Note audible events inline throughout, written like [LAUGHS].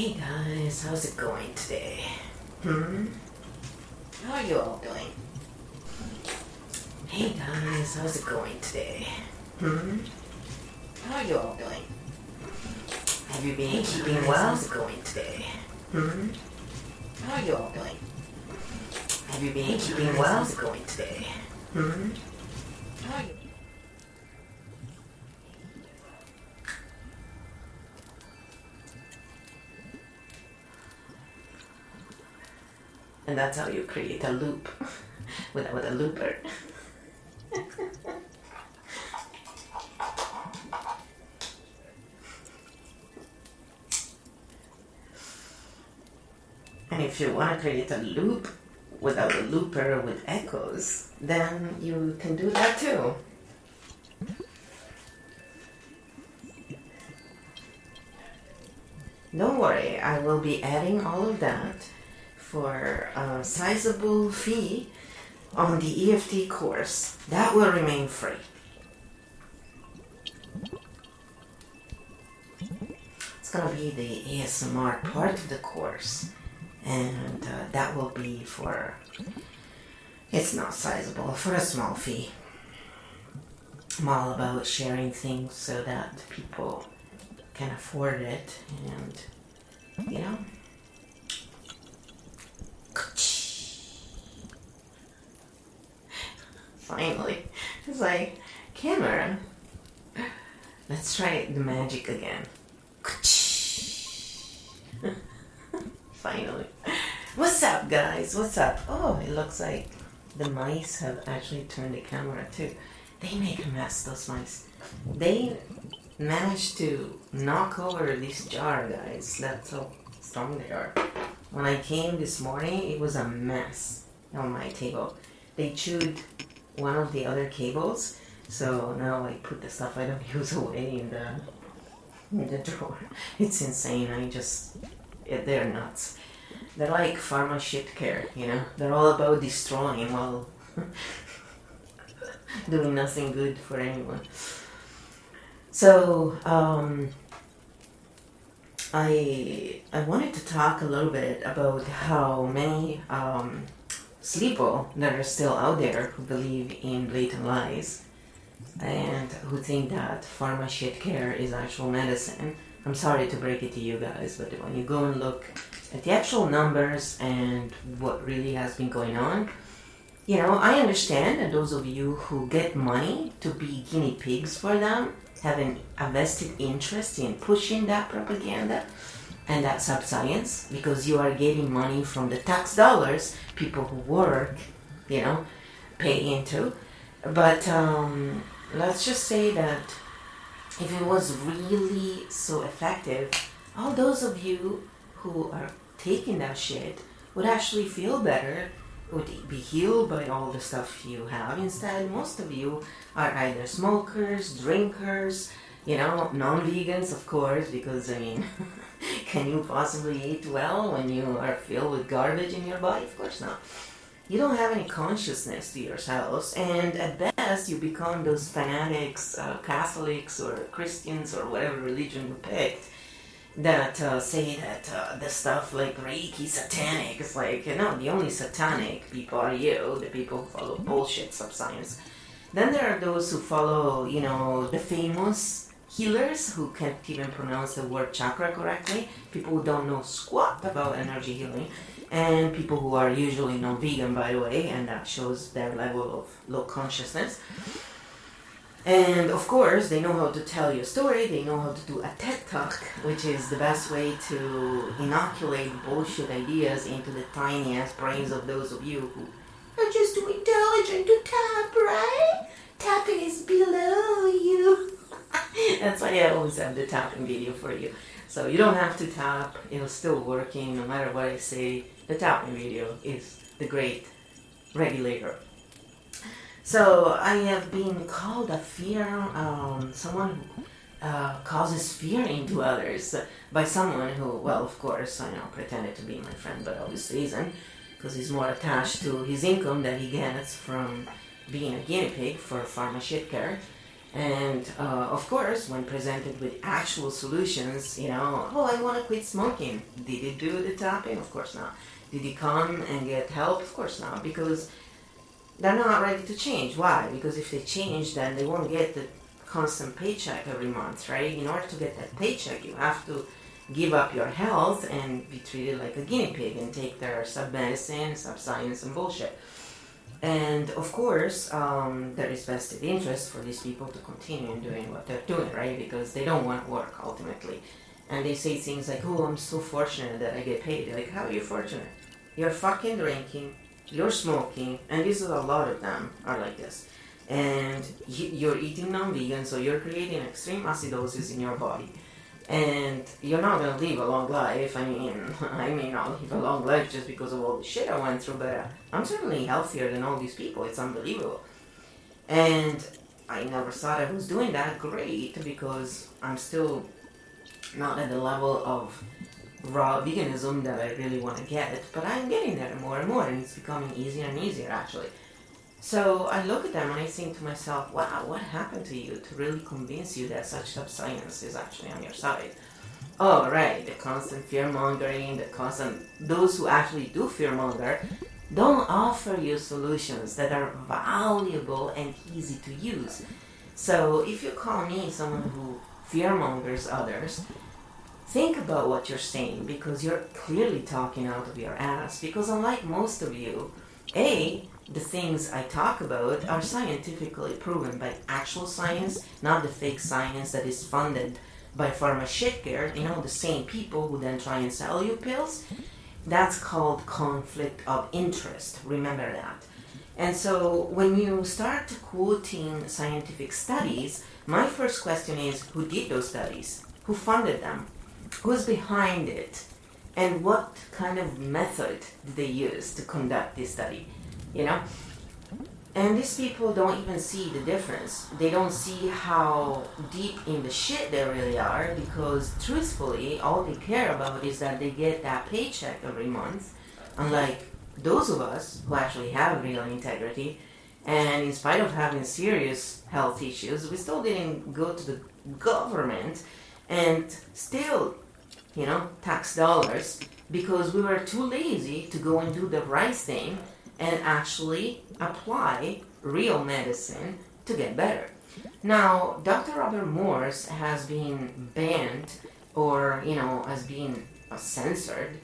Hey guys, how's it going today? Hmm? How are you all doing? Hey guys, how's it going today? Hmm? How are you all doing? Have you been keeping well? How's it going today? Hmm? How are you all doing? Have you been keeping well? How's it going today? And that's how you create a loop [LAUGHS] with, with a looper. [LAUGHS] and if you want to create a loop without a looper with echoes, then you can do that too. Don't worry, I will be adding all of that for a sizable fee on the EFT course. That will remain free. It's gonna be the ASMR part of the course, and uh, that will be for it's not sizable for a small fee. I'm all about sharing things so that people can afford it, and you know. Finally. It's like, camera. Let's try the magic again. [LAUGHS] Finally. What's up, guys? What's up? Oh, it looks like the mice have actually turned the camera too. They make a mess, those mice. They managed to knock over this jar, guys. That's how strong they are. When I came this morning, it was a mess on my table. They chewed one of the other cables, so now I put the stuff I don't [LAUGHS] use away in the in the drawer. [LAUGHS] It's insane. I just they're nuts. They're like pharma shit care, you know. They're all about destroying while [LAUGHS] doing nothing good for anyone. So um, I I wanted to talk a little bit about how many um, sleepo that are still out there who believe in blatant lies and who think that pharma shit care is actual medicine. I'm sorry to break it to you guys, but when you go and look at the actual numbers and what really has been going on, you know, I understand that those of you who get money to be guinea pigs for them have an, a vested interest in pushing that propaganda and that science because you are getting money from the tax dollars people who work, you know, pay into. But um, let's just say that if it was really so effective, all those of you who are taking that shit would actually feel better, would be healed by all the stuff you have. Instead, most of you are either smokers, drinkers, you know, non-vegans, of course, because I mean, [LAUGHS] [LAUGHS] can you possibly eat well when you are filled with garbage in your body? Of course not. You don't have any consciousness to yourselves, and at best, you become those fanatics, uh, Catholics or Christians or whatever religion you picked, that uh, say that uh, the stuff like Reiki satanic is like, you know, the only satanic people are you, the people who follow bullshit science. Then there are those who follow, you know, the famous healers who can't even pronounce the word chakra correctly, people who don't know squat about energy healing, and people who are usually non-vegan, by the way, and that shows their level of low consciousness. And of course, they know how to tell your story, they know how to do a TED Talk, which is the best way to inoculate bullshit ideas into the tiniest brains of those of you who are just too intelligent to tap, right? Tapping is below you. [LAUGHS] That's why I always have the tapping video for you. So you don't have to tap, it's still working no matter what I say. The tapping video is the great regulator. So I have been called a fear, um, someone who uh, causes fear into others by someone who, well, of course, I know, pretended to be my friend, but obviously isn't, because he's more attached to his income that he gets from being a guinea pig for pharma shit care And uh, of course, when presented with actual solutions, you know, oh, I want to quit smoking. Did he do the tapping? Of course not. Did he come and get help? Of course not, because they're not ready to change. Why? Because if they change, then they won't get the constant paycheck every month, right? In order to get that paycheck, you have to give up your health and be treated like a guinea pig and take their sub medicine, sub science, and bullshit. And of course, um, there is vested interest for these people to continue doing what they're doing, right? Because they don't want work ultimately. And they say things like, oh, I'm so fortunate that I get paid. Like, how are you fortunate? You're fucking drinking, you're smoking, and this is a lot of them are like this. And you're eating non vegan, so you're creating extreme acidosis in your body and you're not gonna live a long life. I mean, [LAUGHS] I may not live a long life just because of all the shit I went through, but I'm certainly healthier than all these people. It's unbelievable. And I never thought I was doing that great because I'm still not at the level of raw veganism that I really want to get, but I'm getting there more and more, and it's becoming easier and easier actually. So I look at them and I think to myself, wow, what happened to you to really convince you that such science is actually on your side? Oh, right, the constant fear mongering, the constant, those who actually do fear monger don't offer you solutions that are valuable and easy to use. So if you call me someone who fear mongers others, think about what you're saying because you're clearly talking out of your ass. Because unlike most of you, A, the things I talk about are scientifically proven by actual science, not the fake science that is funded by pharma shitgear, you know, the same people who then try and sell you pills. That's called conflict of interest. Remember that. And so when you start quoting scientific studies, my first question is who did those studies? Who funded them? Who's behind it? And what kind of method did they use to conduct this study? You know? And these people don't even see the difference. They don't see how deep in the shit they really are because, truthfully, all they care about is that they get that paycheck every month. Unlike those of us who actually have real integrity, and in spite of having serious health issues, we still didn't go to the government and still, you know, tax dollars because we were too lazy to go and do the right thing and actually apply real medicine to get better. Now, Dr. Robert Morse has been banned or, you know, has been censored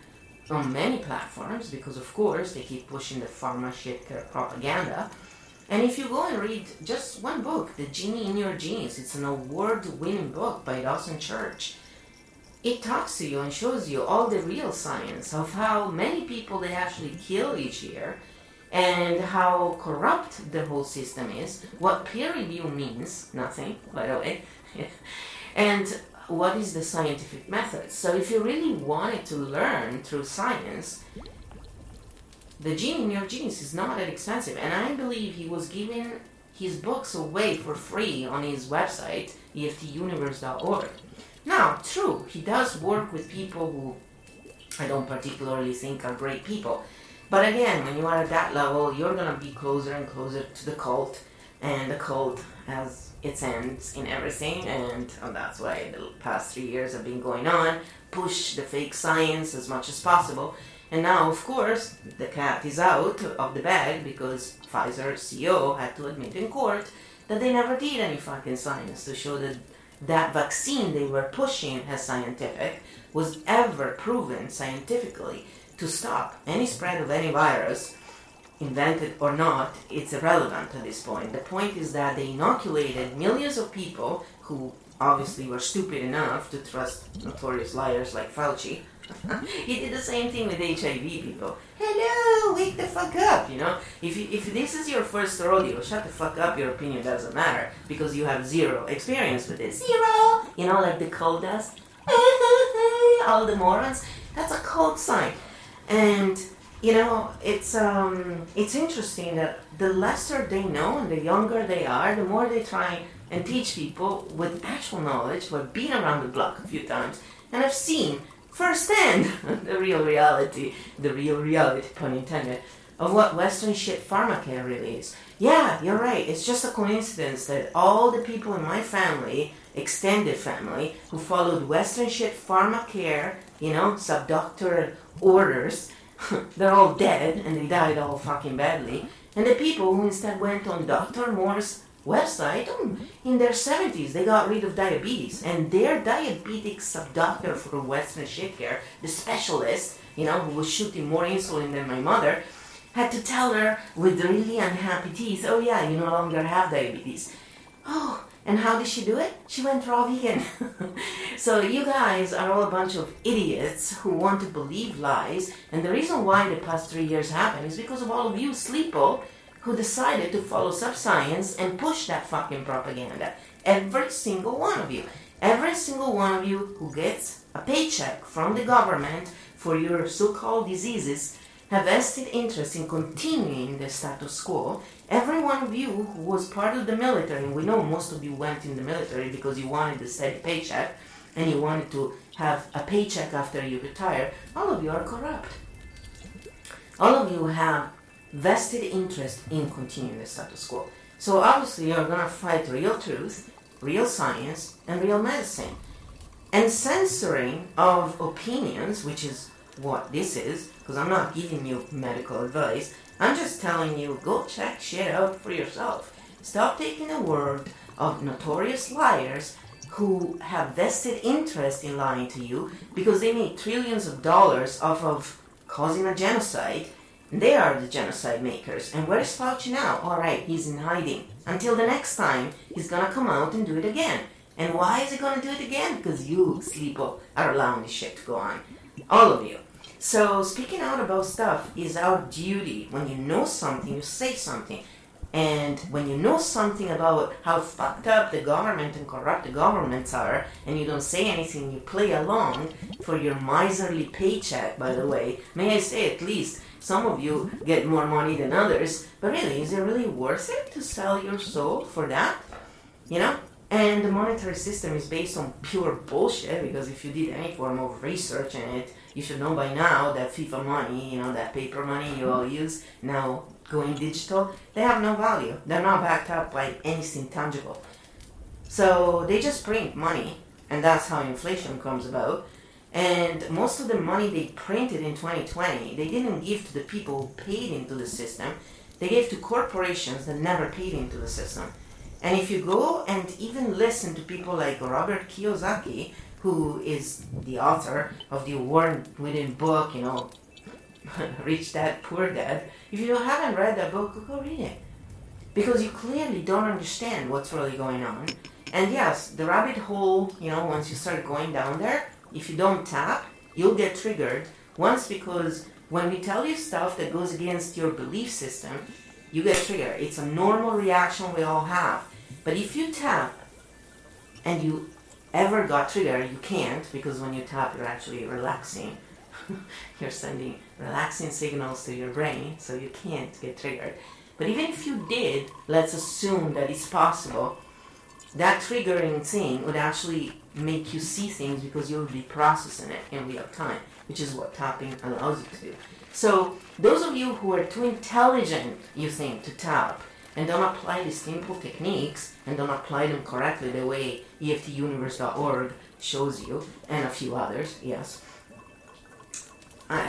on many platforms because, of course, they keep pushing the pharma shit propaganda. And if you go and read just one book, The Genie in Your Genes, it's an award winning book by Dawson Church. It talks to you and shows you all the real science of how many people they actually kill each year and how corrupt the whole system is, what peer review means, nothing, by the way, [LAUGHS] and what is the scientific method. So if you really wanted to learn through science, the gene in your genes is not that expensive. And I believe he was giving his books away for free on his website, eftuniverse.org. Now, true, he does work with people who I don't particularly think are great people. But again, when you are at that level, you're gonna be closer and closer to the cult, and the cult has its ends in everything, and, and that's why the past three years have been going on. Push the fake science as much as possible. And now, of course, the cat is out of the bag because Pfizer CEO had to admit in court that they never did any fucking science to show that that vaccine they were pushing as scientific was ever proven scientifically to stop any spread of any virus, invented or not, it's irrelevant at this point. The point is that they inoculated millions of people who obviously were stupid enough to trust notorious liars like Fauci. [LAUGHS] he did the same thing with HIV people. Hello, wake the fuck up, you know? If, you, if this is your first rodeo, shut the fuck up, your opinion doesn't matter because you have zero experience with it. Zero! You know, like the cult does. [LAUGHS] All the morons. That's a cold sign. And you know, it's um, it's interesting that the lesser they know and the younger they are, the more they try and teach people with actual knowledge who have been around the block a few times and have seen firsthand [LAUGHS] the real reality, the real reality, pun intended, of what Western shit pharmacare really is. Yeah, you're right. It's just a coincidence that all the people in my family, extended family, who followed Western shit pharmacare, you know, subdoctoral orders, [LAUGHS] they're all dead and they died all fucking badly. And the people who instead went on Dr. Morse website um, in their 70s, they got rid of diabetes. And their diabetic subdoctor for Western shit care, the specialist, you know, who was shooting more insulin than my mother, had to tell her with really unhappy teeth, oh yeah, you no longer have diabetes. Oh, and how did she do it? She went raw vegan. [LAUGHS] so you guys are all a bunch of idiots who want to believe lies, and the reason why the past three years happened is because of all of you sleepo who decided to follow sub-science and push that fucking propaganda. Every single one of you. Every single one of you who gets a paycheck from the government for your so-called diseases have vested interest in continuing the status quo. Every one of you who was part of the military, and we know most of you went in the military because you wanted a steady paycheck and you wanted to have a paycheck after you retire, all of you are corrupt. All of you have vested interest in continuing the status quo. So obviously you're gonna fight real truth, real science, and real medicine. And censoring of opinions, which is what this is, because I'm not giving you medical advice. I'm just telling you, go check shit out for yourself. Stop taking the word of notorious liars who have vested interest in lying to you because they make trillions of dollars off of causing a genocide. They are the genocide makers. And where is Fauci now? Alright, he's in hiding. Until the next time, he's gonna come out and do it again. And why is he gonna do it again? Because you, sleepo, are allowing this shit to go on. All of you. So speaking out about stuff is our duty. When you know something, you say something. And when you know something about how fucked up the government and corrupt the governments are, and you don't say anything, you play along for your miserly paycheck, by the way, may I say at least some of you get more money than others, but really, is it really worth it to sell your soul for that? You know? And the monetary system is based on pure bullshit because if you did any form of research in it, you should know by now that FIFA money, you know, that paper money you all use, now going digital, they have no value. They're not backed up by anything tangible. So they just print money, and that's how inflation comes about. And most of the money they printed in 2020, they didn't give to the people who paid into the system. They gave to corporations that never paid into the system. And if you go and even listen to people like Robert Kiyosaki, who is the author of the award-winning book, you know, [LAUGHS] Rich Dad, Poor Dad. If you haven't read that book, go read it. Because you clearly don't understand what's really going on. And yes, the rabbit hole, you know, once you start going down there, if you don't tap, you'll get triggered. Once because when we tell you stuff that goes against your belief system, you get triggered. It's a normal reaction we all have. But if you tap and you ever got triggered, you can't because when you tap, you're actually relaxing. [LAUGHS] you're sending relaxing signals to your brain, so you can't get triggered. But even if you did, let's assume that it's possible, that triggering thing would actually make you see things because you'll be processing it in real time, which is what tapping allows you to do. So, those of you who are too intelligent, you think, to tap, and don't apply these simple techniques and don't apply them correctly the way EFTUniverse.org shows you, and a few others, yes, uh,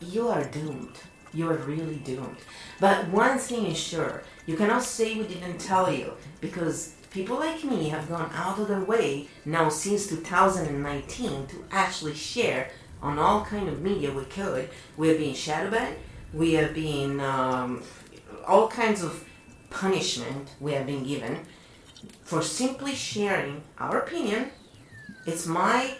you are doomed. You are really doomed. But one thing is sure, you cannot say we didn't tell you because people like me have gone out of their way now since 2019 to actually share on all kind of media we could. We have been shadow banned. We have been um, all kinds of punishment we have been given for simply sharing our opinion. It's my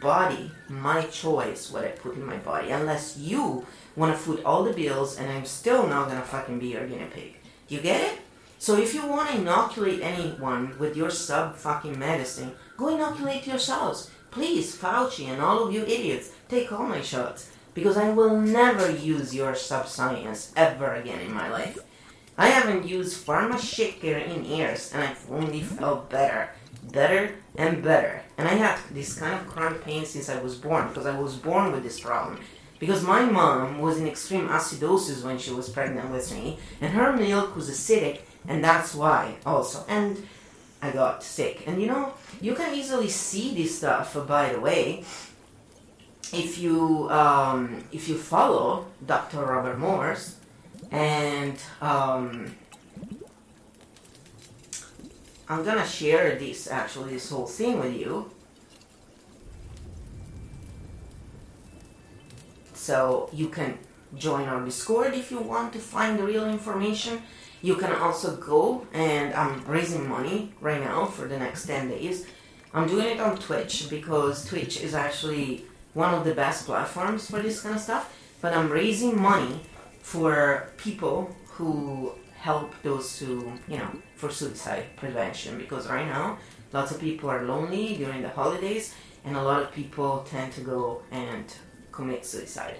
body, my choice what I put in my body. Unless you want to foot all the bills and I'm still not gonna fucking be your guinea pig. You get it? So if you want to inoculate anyone with your sub fucking medicine, go inoculate yourselves. Please, Fauci and all of you idiots, take all my shots. Because I will never use your sub science ever again in my life. I haven't used pharma shit in years, and I've only felt better, better and better. And I had this kind of chronic pain since I was born, because I was born with this problem. Because my mom was in extreme acidosis when she was pregnant with me, and her milk was acidic, and that's why also. And I got sick. And you know, you can easily see this stuff, by the way, if you um, if you follow Dr. Robert Morse and um, I'm gonna share this actually this whole thing with you. So you can join our discord if you want to find the real information. You can also go and i'm raising money right now for the next 10 days. I'm doing it on twitch because twitch is actually one of the best platforms for this kind of stuff. But i'm raising money for people who help those who you know for suicide prevention because right now lots of people are lonely during the holidays and a lot of people tend to go and commit suicide.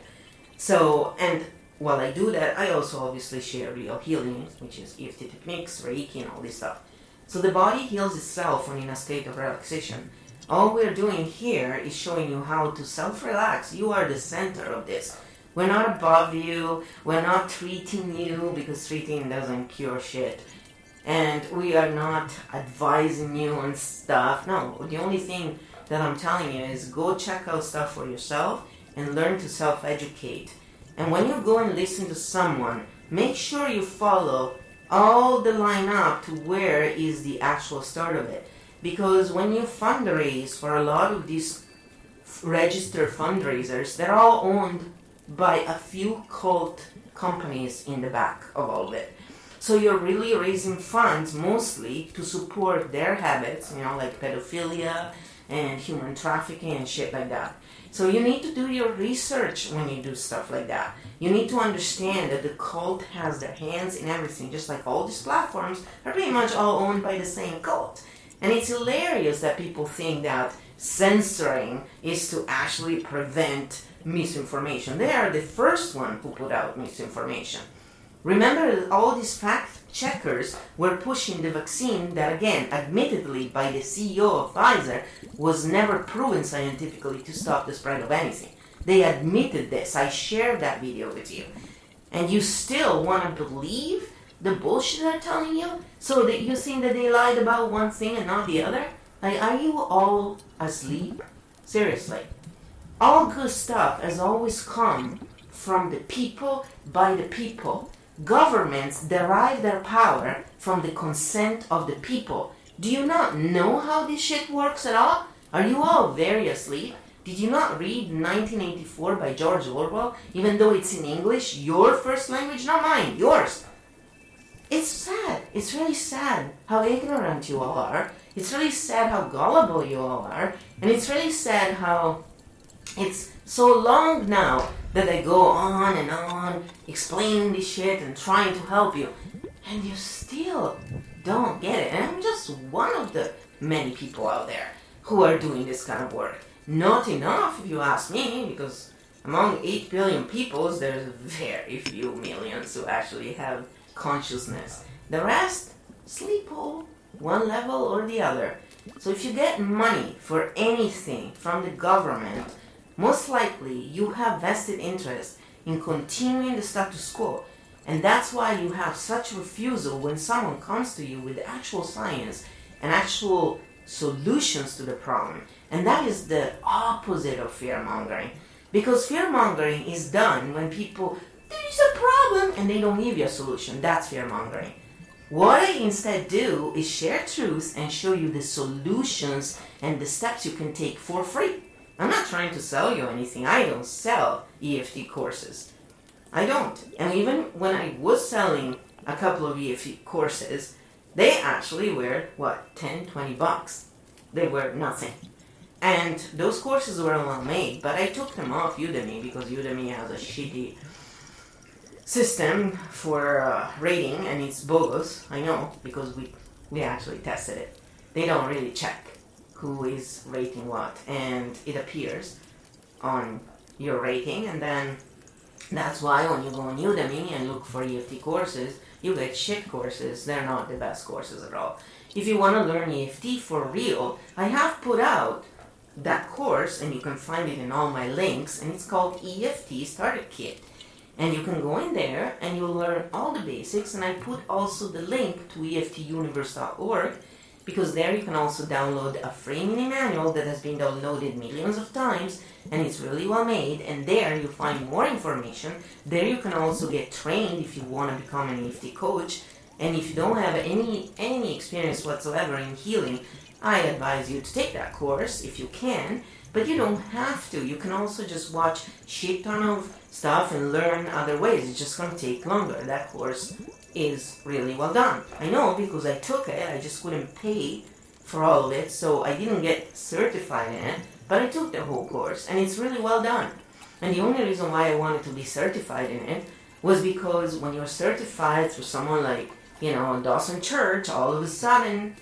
So, and while I do that, I also obviously share real healing, which is EFT techniques, Reiki, and all this stuff. So the body heals itself when in a state of relaxation. All we're doing here is showing you how to self relax. You are the center of this. We're not above you, we're not treating you because treating doesn't cure shit. And we are not advising you on stuff. No, the only thing that I'm telling you is go check out stuff for yourself and learn to self educate. And when you go and listen to someone, make sure you follow all the line up to where is the actual start of it. Because when you fundraise for a lot of these registered fundraisers, they're all owned by a few cult companies in the back of all of it. So you're really raising funds mostly to support their habits, you know, like pedophilia and human trafficking and shit like that. So you need to do your research when you do stuff like that. You need to understand that the cult has their hands in everything, just like all these platforms are pretty much all owned by the same cult. And it's hilarious that people think that censoring is to actually prevent misinformation. They are the first one who put out misinformation. Remember that all these fact checkers were pushing the vaccine that, again, admittedly by the CEO of Pfizer, was never proven scientifically to stop the spread of anything. They admitted this. I shared that video with you. And you still want to believe the bullshit they're telling you? So that you think that they lied about one thing and not the other? Like, are you all asleep? Seriously. All good stuff has always come from the people, by the people. Governments derive their power from the consent of the people. Do you not know how this shit works at all? Are you all very asleep? Did you not read 1984 by George Orwell, even though it's in English, your first language, not mine, yours? It's sad. It's really sad how ignorant you all are. It's really sad how gullible you all are. And it's really sad how it's so long now that I go on and on explaining this shit and trying to help you. And you still don't get it. And I'm just one of the many people out there who are doing this kind of work. Not enough, if you ask me, because among 8 billion people, there's very few millions who actually have consciousness. The rest, sleep all, one level or the other. So if you get money for anything from the government, most likely you have vested interest in continuing the status quo. And that's why you have such refusal when someone comes to you with actual science and actual solutions to the problem. And that is the opposite of fear mongering. Because fear mongering is done when people, there's a problem, and they don't give you a solution. That's fear mongering. What I instead do is share truth and show you the solutions and the steps you can take for free. I'm not trying to sell you anything. I don't sell EFT courses. I don't. And even when I was selling a couple of EFT courses, they actually were, what, 10, 20 bucks. They were nothing. And those courses were well made, but I took them off Udemy because Udemy has a shitty system for uh, rating and it's bogus. I know because we we actually tested it. They don't really check who is rating what, and it appears on your rating, and then that's why when you go on Udemy and look for EFT courses, you get shit courses. They're not the best courses at all. If you want to learn EFT for real, I have put out that course, and you can find it in all my links, and it's called EFT Starter Kit. And you can go in there and you'll learn all the basics. And I put also the link to EFTUniverse.org because there you can also download a free mini manual that has been downloaded millions of times and it's really well made and there you find more information. There you can also get trained if you want to become an EFT coach and if you don't have any any experience whatsoever in healing I advise you to take that course if you can but you don't have to. You can also just watch shit ton of stuff and learn other ways. It's just going to take longer. That course is really well done. I know because I took it, I just couldn't pay for all of it, so I didn't get certified in it, but I took the whole course and it's really well done. And the only reason why I wanted to be certified in it was because when you're certified through someone like, you know, Dawson Church, all of a sudden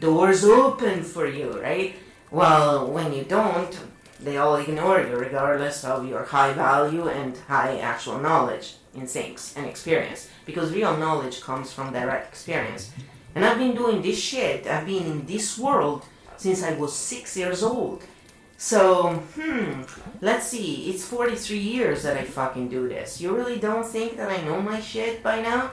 doors open for you, right? Well, when you don't, they all ignore you regardless of your high value and high actual knowledge instincts and experience because real knowledge comes from direct experience. And I've been doing this shit, I've been in this world since I was six years old. So, hmm, let's see, it's 43 years that I fucking do this. You really don't think that I know my shit by now?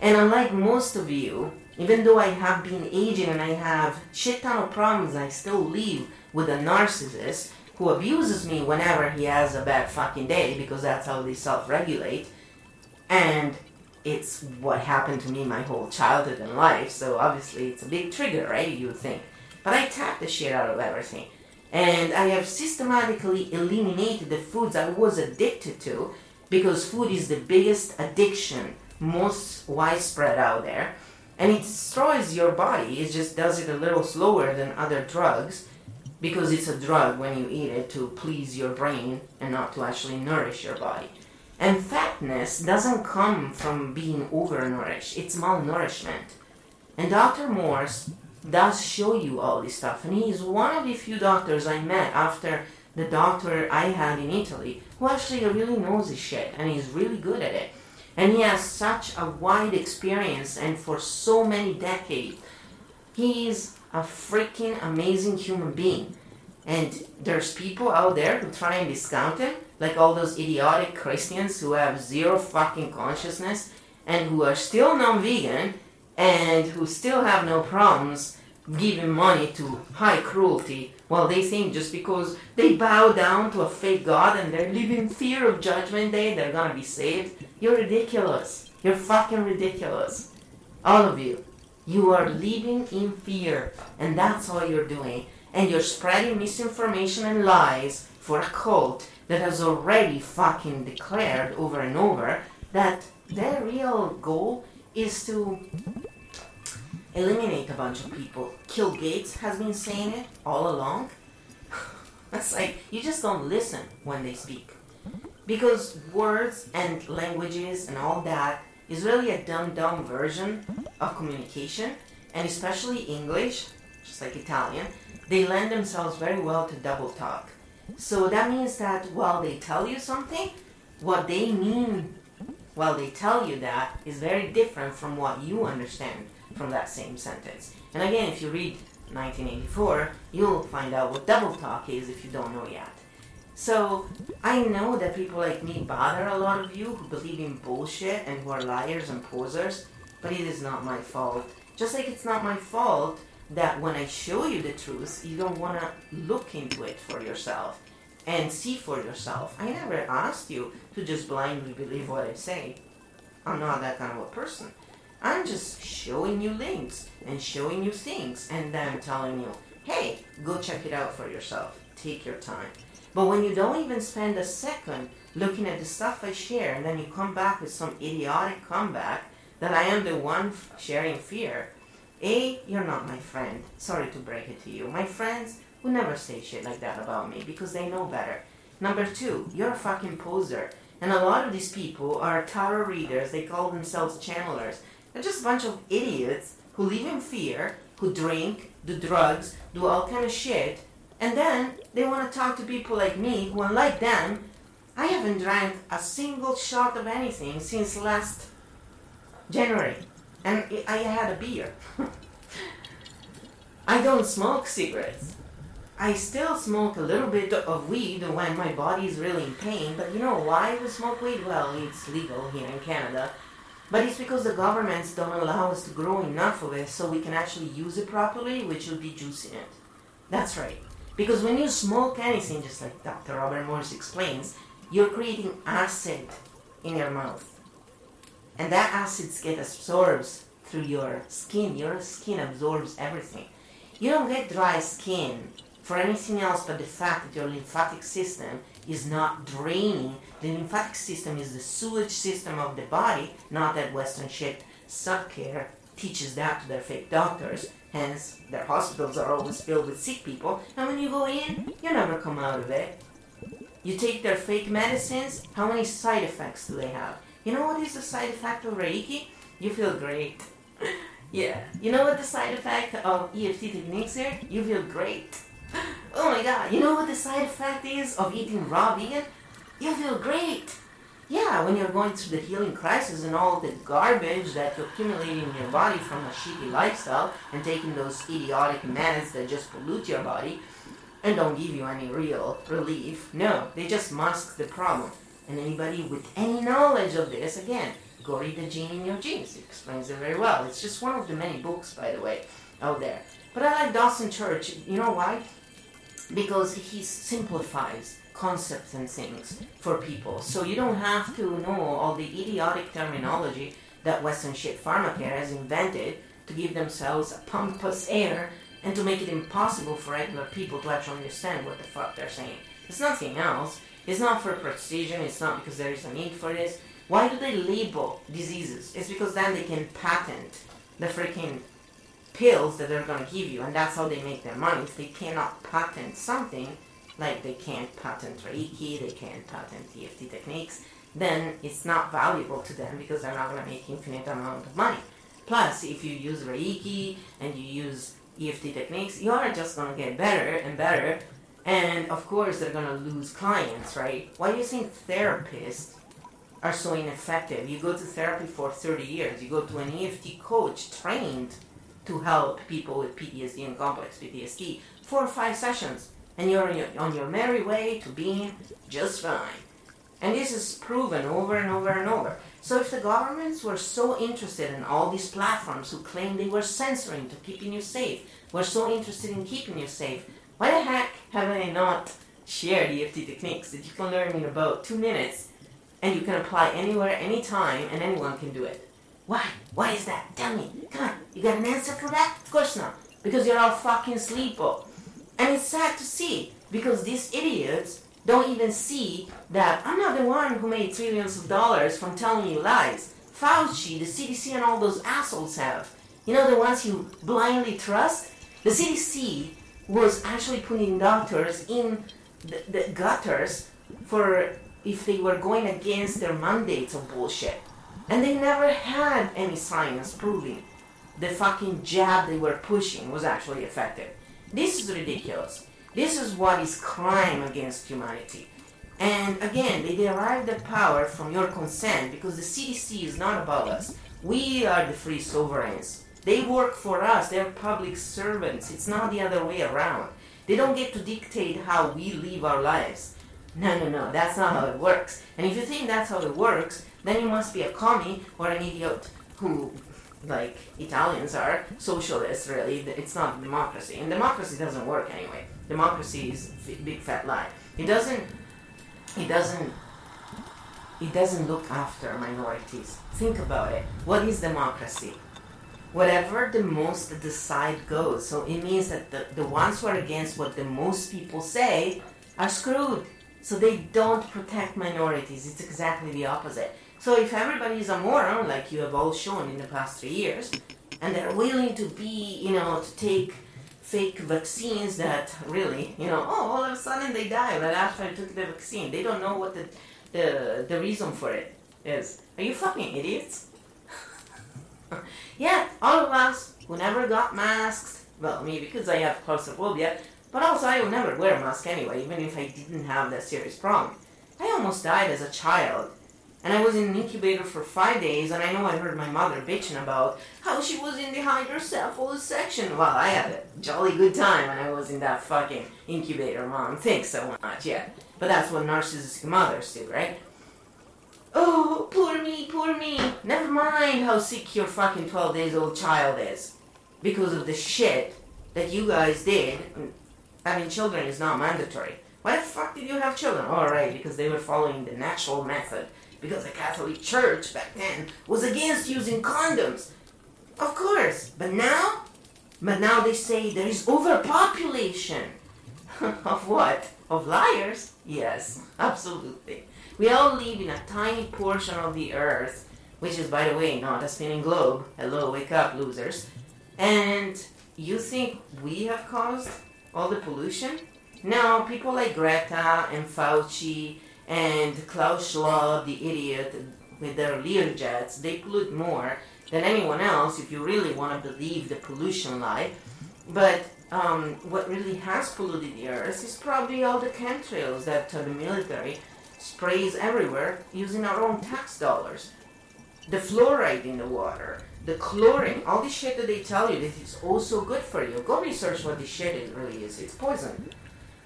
And unlike most of you, even though I have been aging and I have shit ton of problems, I still live with a narcissist who abuses me whenever he has a bad fucking day because that's how they self regulate. And it's what happened to me my whole childhood and life, so obviously it's a big trigger, right? You would think. But I tap the shit out of everything. And I have systematically eliminated the foods I was addicted to because food is the biggest addiction, most widespread out there. And it destroys your body. It just does it a little slower than other drugs because it's a drug when you eat it to please your brain and not to actually nourish your body. And fatness doesn't come from being overnourished, it's malnourishment. And Dr. Morse does show you all this stuff. And he's one of the few doctors I met after the doctor I had in Italy who actually really knows his shit and he's really good at it. And he has such a wide experience and for so many decades. He's a freaking amazing human being. And there's people out there who try and discount him like all those idiotic Christians who have zero fucking consciousness and who are still non-vegan and who still have no problems giving money to high cruelty while they think just because they bow down to a fake god and they're living fear of judgment day they're gonna be saved. You're ridiculous. You're fucking ridiculous. All of you. You are living in fear and that's all you're doing. And you're spreading misinformation and lies for a cult that has already fucking declared over and over that their real goal is to eliminate a bunch of people. Kill Gates has been saying it all along. [LAUGHS] That's like, you just don't listen when they speak. Because words and languages and all that is really a dumb, dumb version of communication, and especially English, just like Italian, they lend themselves very well to double talk. So that means that while they tell you something, what they mean while they tell you that is very different from what you understand from that same sentence. And again, if you read 1984, you'll find out what double talk is if you don't know yet. So I know that people like me bother a lot of you who believe in bullshit and who are liars and posers, but it is not my fault. Just like it's not my fault that when I show you the truth, you don't want to look into it for yourself and see for yourself. I never asked you to just blindly believe what I say. I'm not that kind of a person. I'm just showing you links and showing you things and then telling you, hey, go check it out for yourself. Take your time. But when you don't even spend a second looking at the stuff I share and then you come back with some idiotic comeback that I am the one sharing fear, a, you're not my friend. Sorry to break it to you. My friends will never say shit like that about me because they know better. Number two, you're a fucking poser. And a lot of these people are tarot readers. They call themselves channelers. They're just a bunch of idiots who live in fear, who drink, do drugs, do all kind of shit. And then they want to talk to people like me who, unlike them, I haven't drank a single shot of anything since last January and I had a beer. I don't smoke cigarettes. I still smoke a little bit of weed when my body is really in pain, but you know why we smoke weed? Well, it's legal here in Canada. But it's because the governments don't allow us to grow enough of it so we can actually use it properly, which would be juicing it. That's right. Because when you smoke anything, just like Dr. Robert Morse explains, you're creating acid in your mouth. And that acids get absorbed through your skin. Your skin absorbs everything. You don't get dry skin for anything else but the fact that your lymphatic system is not draining. The lymphatic system is the sewage system of the body, not that Western shit self-care teaches that to their fake doctors. Hence, their hospitals are always filled with sick people, and when you go in, you never come out of it. You take their fake medicines, how many side effects do they have? You know what is the side effect of Reiki? You feel great. [LAUGHS] yeah. You know what the side effect of EFT techniques here? You feel great. [LAUGHS] Oh my god, you know what the side effect is of eating raw vegan? You feel great. Yeah, when you're going through the healing crisis and all the garbage that you accumulate in your body from a shitty lifestyle and taking those idiotic meds that just pollute your body and don't give you any real relief. No, they just mask the problem. And anybody with any knowledge of this, again, go read The Gene in Your Genes. It explains it very well. It's just one of the many books, by the way, out there. But I like Dawson Church. You know why? because he simplifies concepts and things for people. So you don't have to know all the idiotic terminology that Western shit pharmacare has invented to give themselves a pompous air and to make it impossible for regular people to actually understand what the fuck they're saying. It's nothing else. It's not for precision. It's not because there is a need for this. Why do they label diseases? It's because then they can patent the freaking pills that they're to give you, and that's how they make their money. If they cannot patent something, like they can't patent Reiki, they can't patent EFT techniques, then it's not valuable to them because they're not to make infinite amount of money. Plus, if you use Reiki and you use EFT techniques, you are just to get better and better. And of course, they're going to lose clients, right? Why do you think therapists are so ineffective? You go to therapy for 30 years, you go to an EFT coach trained to help people with PTSD and complex PTSD. Four or five sessions, and you're on your merry way to being just fine. And this is proven over and over and over. So if the governments were so interested in all these platforms who claim they were censoring to keeping you safe, were so interested in keeping you safe, why the heck have I not shared EFT techniques that you can learn in about two minutes and you can apply anywhere, anytime, and anyone can do it? Why? Why is that? Tell me. Come on. You got an answer for that? Of course not. Because you're all fucking sleeper. And it's sad to see because these idiots don't even see that I'm not the one who made trillions of dollars from telling you lies. Fauci, the CDC, and all those assholes have. You know the ones you blindly trust? The CDC was actually putting doctors in the, the gutters for if they were going against their mandates of bullshit. And they never had any science proving the fucking jab they were pushing was actually effective. This is ridiculous. This is what is crime against humanity. And again, they derive the power from your consent because the CDC is not above us. We are the free sovereigns. They work for us. They're public servants. It's not the other way around. They don't get to dictate how we live our lives. No, no, no. That's not how it works. And if you think that's how it works, then you must be a commie or an idiot who, like Italians are, socialists really. It's not democracy. And democracy doesn't work anyway. Democracy is a big fat lie. It doesn't, it doesn't, it doesn't look after minorities. Think about it. What is democracy? Whatever the most the side goes. So it means that the, the ones who are against what the most people say are screwed. So they don't protect minorities. It's exactly the opposite. So if everybody is a moron, like you have all shown in the past three years, and they're willing to be, you know, to take fake vaccines that really, you know, oh, all of a sudden they die right after I took the vaccine. They don't know what the, the, the reason for it is. Are you fucking idiots? Yeah, all of us who never got masks, well, me because I have claustrophobia, but also I would never wear a mask anyway, even if I didn't have that serious problem. I almost died as a child And I was in an incubator for five days, and I know I heard my mother bitching about how she was in the hydrocephalus section. Well, I had a jolly good time when I was in that fucking incubator, mom. Thanks so much, yeah. But that's what narcissistic mothers do, right? Oh, poor me, poor me. Never mind how sick your fucking 12 days old child is. Because of the shit that you guys did. Having children is not mandatory. Why the fuck did you have children? All oh, right, because they were following the natural method. Because the Catholic Church back then was against using condoms. Of course. But now? But now they say there is overpopulation. [LAUGHS] of what? Of liars? Yes, absolutely. We all live in a tiny portion of the earth, which is, by the way, not a spinning globe. Hello, wake up, losers. And you think we have caused all the pollution? No, people like Greta and Fauci and Klaus Schwab, the idiot, with their Learjets, they pollute more than anyone else if you really want to believe the pollution lie. But um, what really has polluted the earth is probably all the chemtrails that the military sprays everywhere using our own tax dollars. The fluoride in the water, the chlorine, all the shit that they tell you that is oh also good for you. Go research what this shit is, really is. It's poison.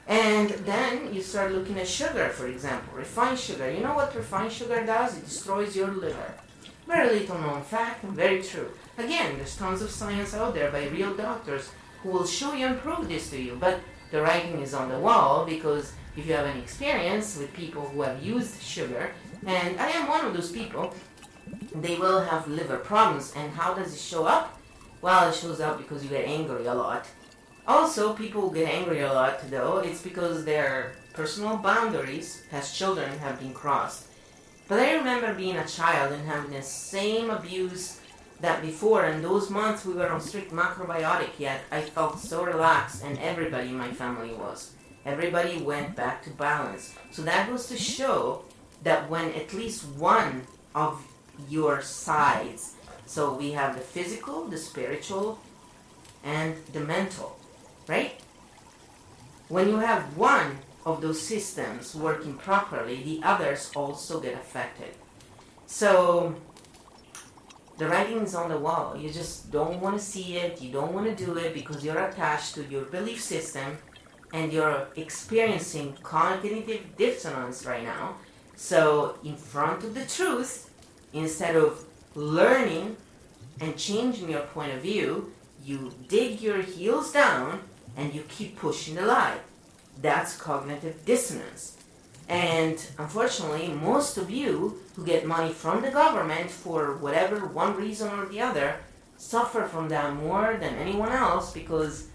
And then you start looking at sugar, for example, refined sugar. You know what refined sugar does? It destroys your liver. Very little known fact, very true. Again, there's tons of science out there by real doctors who will show you and prove this to you. But the writing is on the wall because if you have any experience with people who have used sugar, and I am one of those people, they will have liver problems. And how does it show up? Well, it shows up because you get angry a lot. Also, people get angry a lot, though, it's because their personal boundaries as children have been crossed. But I remember being a child and having the same abuse that before, and those months we were on strict macrobiotic, yet I felt so relaxed, and everybody in my family was. Everybody went back to balance. So that was to show that when at least one of your sides, so we have the physical, the spiritual, and the mental, right? When you have one of those systems working properly, the others also get affected. So the writing is on the wall. You just don't want to see it, you don't want to do it because you're attached to your belief system and you're experiencing cognitive dissonance right now. So, in front of the truth, instead of learning and changing your point of view, you dig your heels down and you keep pushing the lie. That's cognitive dissonance. And unfortunately, most of you who get money from the government for whatever one reason or the other suffer from that more than anyone else because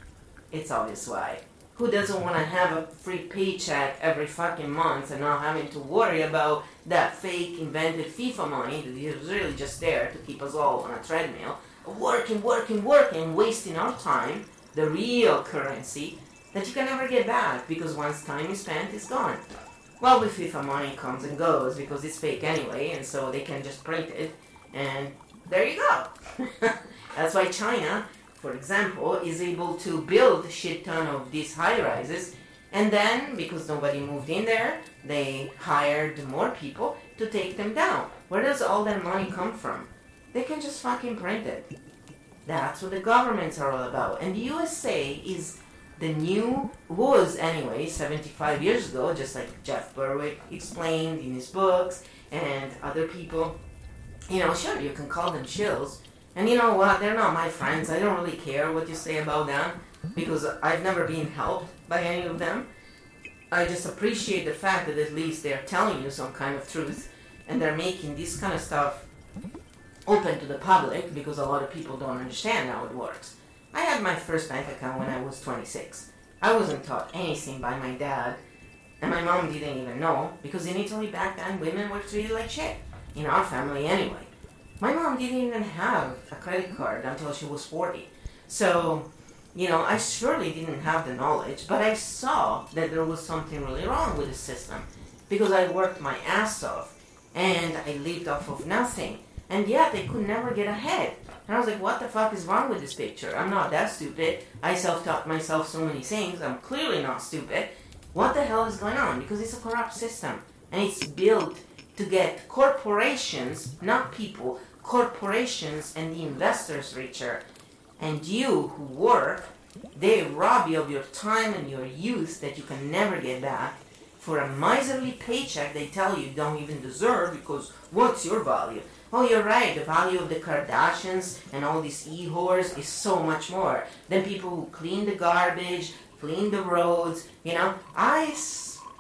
it's obvious why who doesn't want to have a free paycheck every fucking month and not having to worry about that fake invented FIFA money that is really just there to keep us all on a treadmill, working, working, working, wasting our time, the real currency that you can never get back because once time is spent, it's gone. Well, with FIFA money comes and goes because it's fake anyway, and so they can just print it, and there you go. [LAUGHS] That's why China for example, is able to build a shit ton of these high rises. And then, because nobody moved in there, they hired more people to take them down. Where does all that money come from? They can just fucking print it. That's what the governments are all about. And the USA is the new, was anyway, 75 years ago, just like Jeff Berwick explained in his books and other people. You know, sure, you can call them chills, and you know what? They're not my friends. I don't really care what you say about them because I've never been helped by any of them. I just appreciate the fact that at least they're telling you some kind of truth and they're making this kind of stuff open to the public because a lot of people don't understand how it works. I had my first bank account when I was 26. I wasn't taught anything by my dad, and my mom didn't even know because in Italy back then women were treated like shit. In our family anyway. My mom didn't even have a credit card until she was 40. So, you know, I surely didn't have the knowledge, but I saw that there was something really wrong with the system because I worked my ass off and I lived off of nothing. And yet I could never get ahead. And I was like, what the fuck is wrong with this picture? I'm not that stupid. I self taught myself so many things. I'm clearly not stupid. What the hell is going on? Because it's a corrupt system. And it's built to get corporations, not people, corporations and the investors richer. And you who work, they rob you of your time and your youth that you can never get back for a miserly paycheck they tell you don't even deserve because what's your value? Oh, you're right. The value of the Kardashians and all these e-whores is so much more than people who clean the garbage, clean the roads. You know, I'm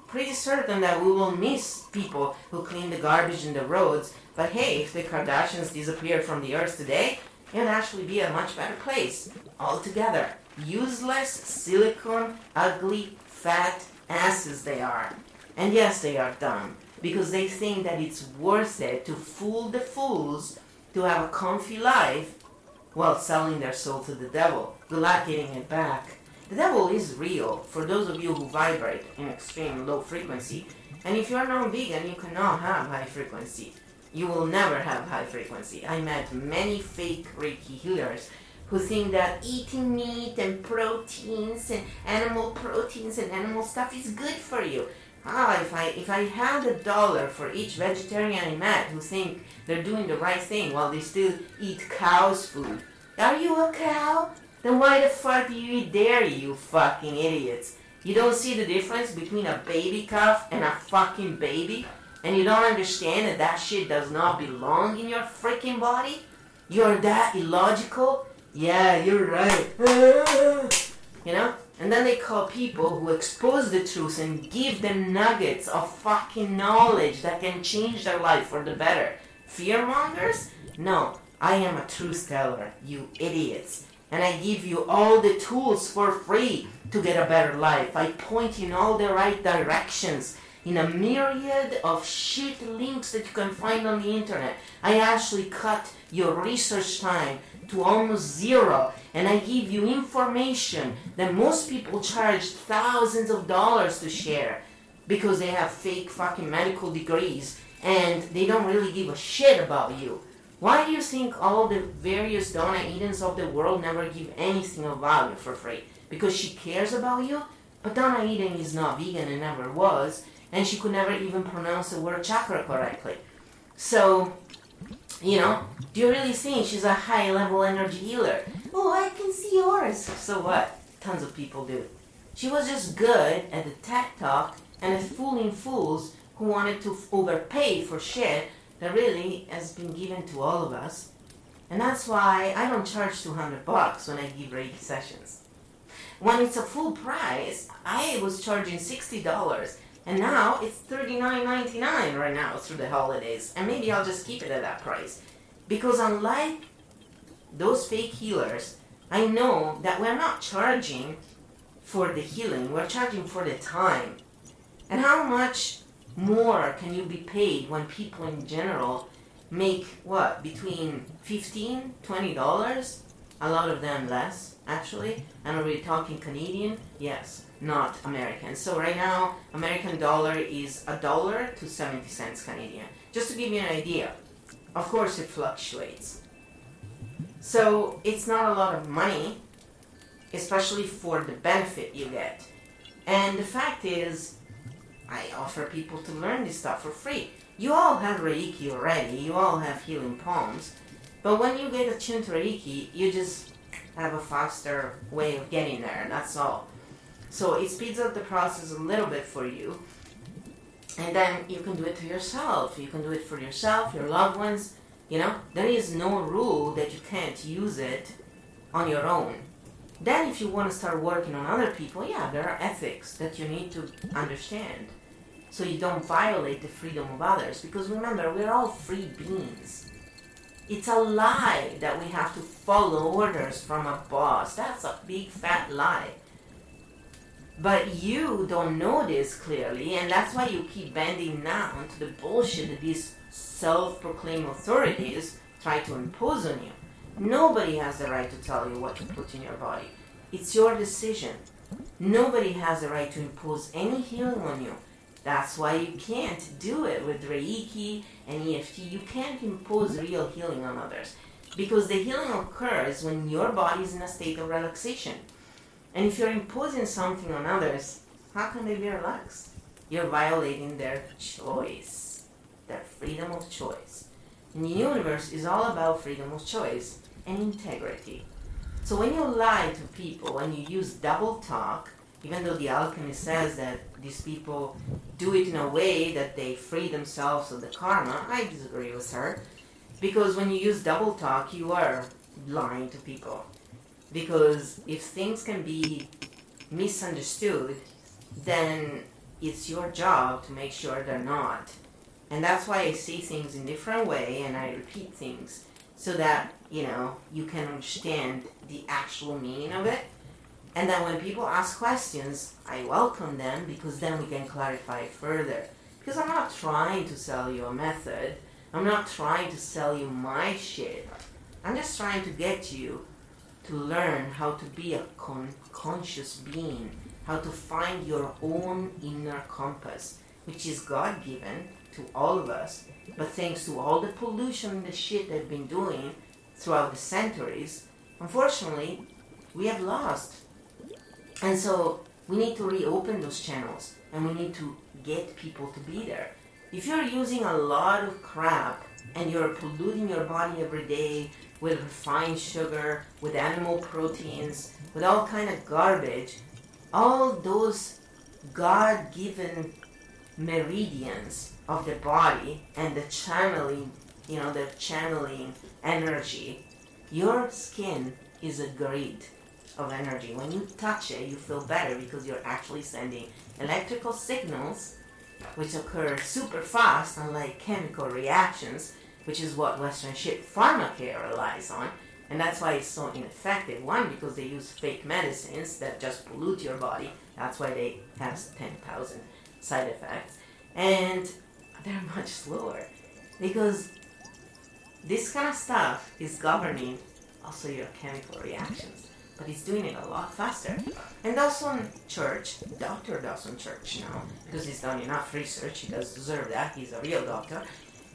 pretty certain that we will miss people who clean the garbage in the roads. But hey, if the Kardashians disappeared from the earth today, it would actually be a much better place altogether. Useless, silicone, ugly, fat asses they are. And yes, they are dumb because they think that it's worth it to fool the fools to have a comfy life while selling their soul to the devil. Good luck getting it back. The devil is real for those of you who vibrate in extreme low frequency. And if you are non-vegan, you cannot have high frequency. You will never have high frequency. I met many fake Reiki healers who think that eating meat and proteins and animal proteins and animal stuff is good for you. Ah, if I if I had a dollar for each vegetarian I met who think they're doing the right thing while they still eat cow's food. Are you a cow? Then why the fuck do you eat dairy, you fucking idiots? You don't see the difference between a baby calf and a fucking baby? And you don't understand that that shit does not belong in your freaking body? You're that illogical? Yeah, you're right. [LAUGHS] you know? And then they call people who expose the truth and give them nuggets of fucking knowledge that can change their life for the better. Fear mongers? No, I am a truth teller, you idiots. And I give you all the tools for free to get a better life. I point you in all the right directions in a myriad of shit links that you can find on the internet. I actually cut your research time to almost zero and I give you information that most people charge thousands of dollars to share because they have fake fucking medical degrees and they don't really give a shit about you. Why do you think all the various Donna Edens of the world never give anything of value for free? Because she cares about you? But Donna Eden is not vegan and never was, and she could never even pronounce the word chakra correctly. So, you know, do you really think she's a high level energy healer? Oh, I can see yours. So what? Tons of people do. She was just good at the TED Talk and at fooling fools who wanted to overpay for shit that really has been given to all of us. And that's why I don't charge 200 bucks when I give Reiki sessions. When it's a full price, I was charging $60 and now it's $39.99 right now through the holidays. And maybe I'll just keep it at that price. Because unlike those fake healers, I know that we're not charging for the healing, we're charging for the time. And how much more can you be paid when people in general make what between 15 20 dollars a lot of them less actually and are we talking canadian yes not American. So right now, American dollar is a dollar to 70 cents Canadian. Just to give you an idea. Of course, it fluctuates. So it's not a lot of money, especially for the benefit you get. And the fact is, I offer people to learn this stuff for free. You all have Reiki already, you all have healing palms, but when you get attuned to Reiki, you just have a faster way of getting there, and that's all. So it speeds up the process a little bit for you. And then you can do it to yourself. You can do it for yourself, your loved ones. You know, there is no rule that you can't use it on your own. Then, if you want to start working on other people, yeah, there are ethics that you need to understand so you don't violate the freedom of others. Because remember, we're all free beings. It's a lie that we have to follow orders from a boss. That's a big fat lie. But you don't know this clearly, and that's why you keep bending down to the bullshit that these self proclaimed authorities try to impose on you. Nobody has the right to tell you what to put in your body. It's your decision. Nobody has the right to impose any healing on you. That's why you can't do it with Reiki and EFT. You can't impose real healing on others. Because the healing occurs when your body is in a state of relaxation. And if you're imposing something on others, how can they be relaxed? You're violating their choice, their freedom of choice. And the universe is all about freedom of choice and integrity. So when you lie to people, when you use double talk, even though the alchemist says that these people do it in a way that they free themselves of the karma, I disagree with her. Because when you use double talk, you are lying to people. Because if things can be misunderstood, then it's your job to make sure they're not. And that's why I see things in different way and I repeat things so that, you know, you can understand the actual meaning of it. And then when people ask questions, I welcome them because then we can clarify further. Because I'm not trying to sell you a method. I'm not trying to sell you my shit. I'm just trying to get you to learn how to be a con- conscious being, how to find your own inner compass, which is God given to all of us. But thanks to all the pollution and the shit they've been doing throughout the centuries, unfortunately, we have lost. And so we need to reopen those channels and we need to get people to be there. If you're using a lot of crap and you're polluting your body every day with refined sugar, with animal proteins, with all kind of garbage, all those God-given meridians of the body and the channeling, you know, the channeling energy, your skin is a grid of energy. When you touch it, you feel better because you're actually sending electrical signals which occur super fast, unlike chemical reactions, which is what Western shit pharmacare relies on. And that's why it's so ineffective. One, because they use fake medicines that just pollute your body. That's why they have 10,000 side effects. And they're [LAUGHS] much slower. Because this kind of stuff is governing also your chemical reactions. But he's doing it a lot faster. And Dawson Church, Dr. Dawson Church now, because he's done enough research, he does deserve that, he's a real doctor.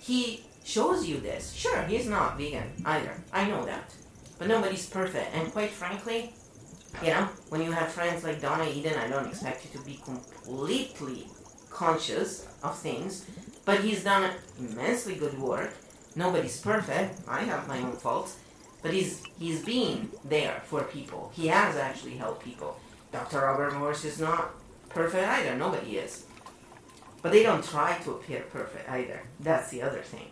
He shows you this. Sure, he's not vegan either. I know that. But nobody's perfect. And quite frankly, you know, when you have friends like Donna Eden, I don't expect you to be completely conscious of things. But he's done immensely good work. Nobody's perfect. I have my own faults. But he's he's been there for people. He has actually helped people. Dr. Robert Morse is not perfect either. Nobody is. But they don't try to appear perfect either. That's the other thing.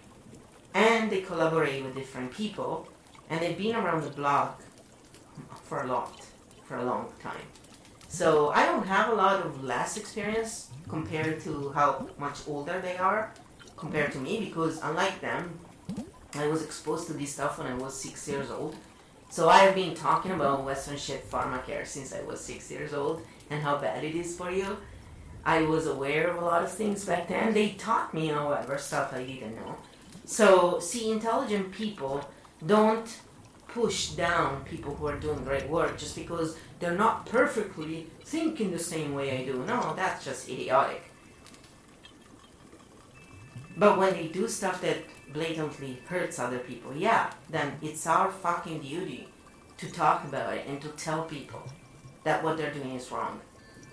And they collaborate with different people. And they've been around the block for a lot, for a long time. So I don't have a lot of less experience compared to how much older they are compared to me because unlike them, I was exposed to this stuff when I was six years old. So I have been talking about Western shit pharmacare since I was six years old and how bad it is for you. I was aware of a lot of things back then. They taught me, however, stuff I didn't know. So, see, intelligent people don't push down people who are doing great work just because they're not perfectly thinking the same way I do. No, that's just idiotic. But when they do stuff that blatantly hurts other people, yeah, then it's our fucking duty to talk about it and to tell people that what they're doing is wrong.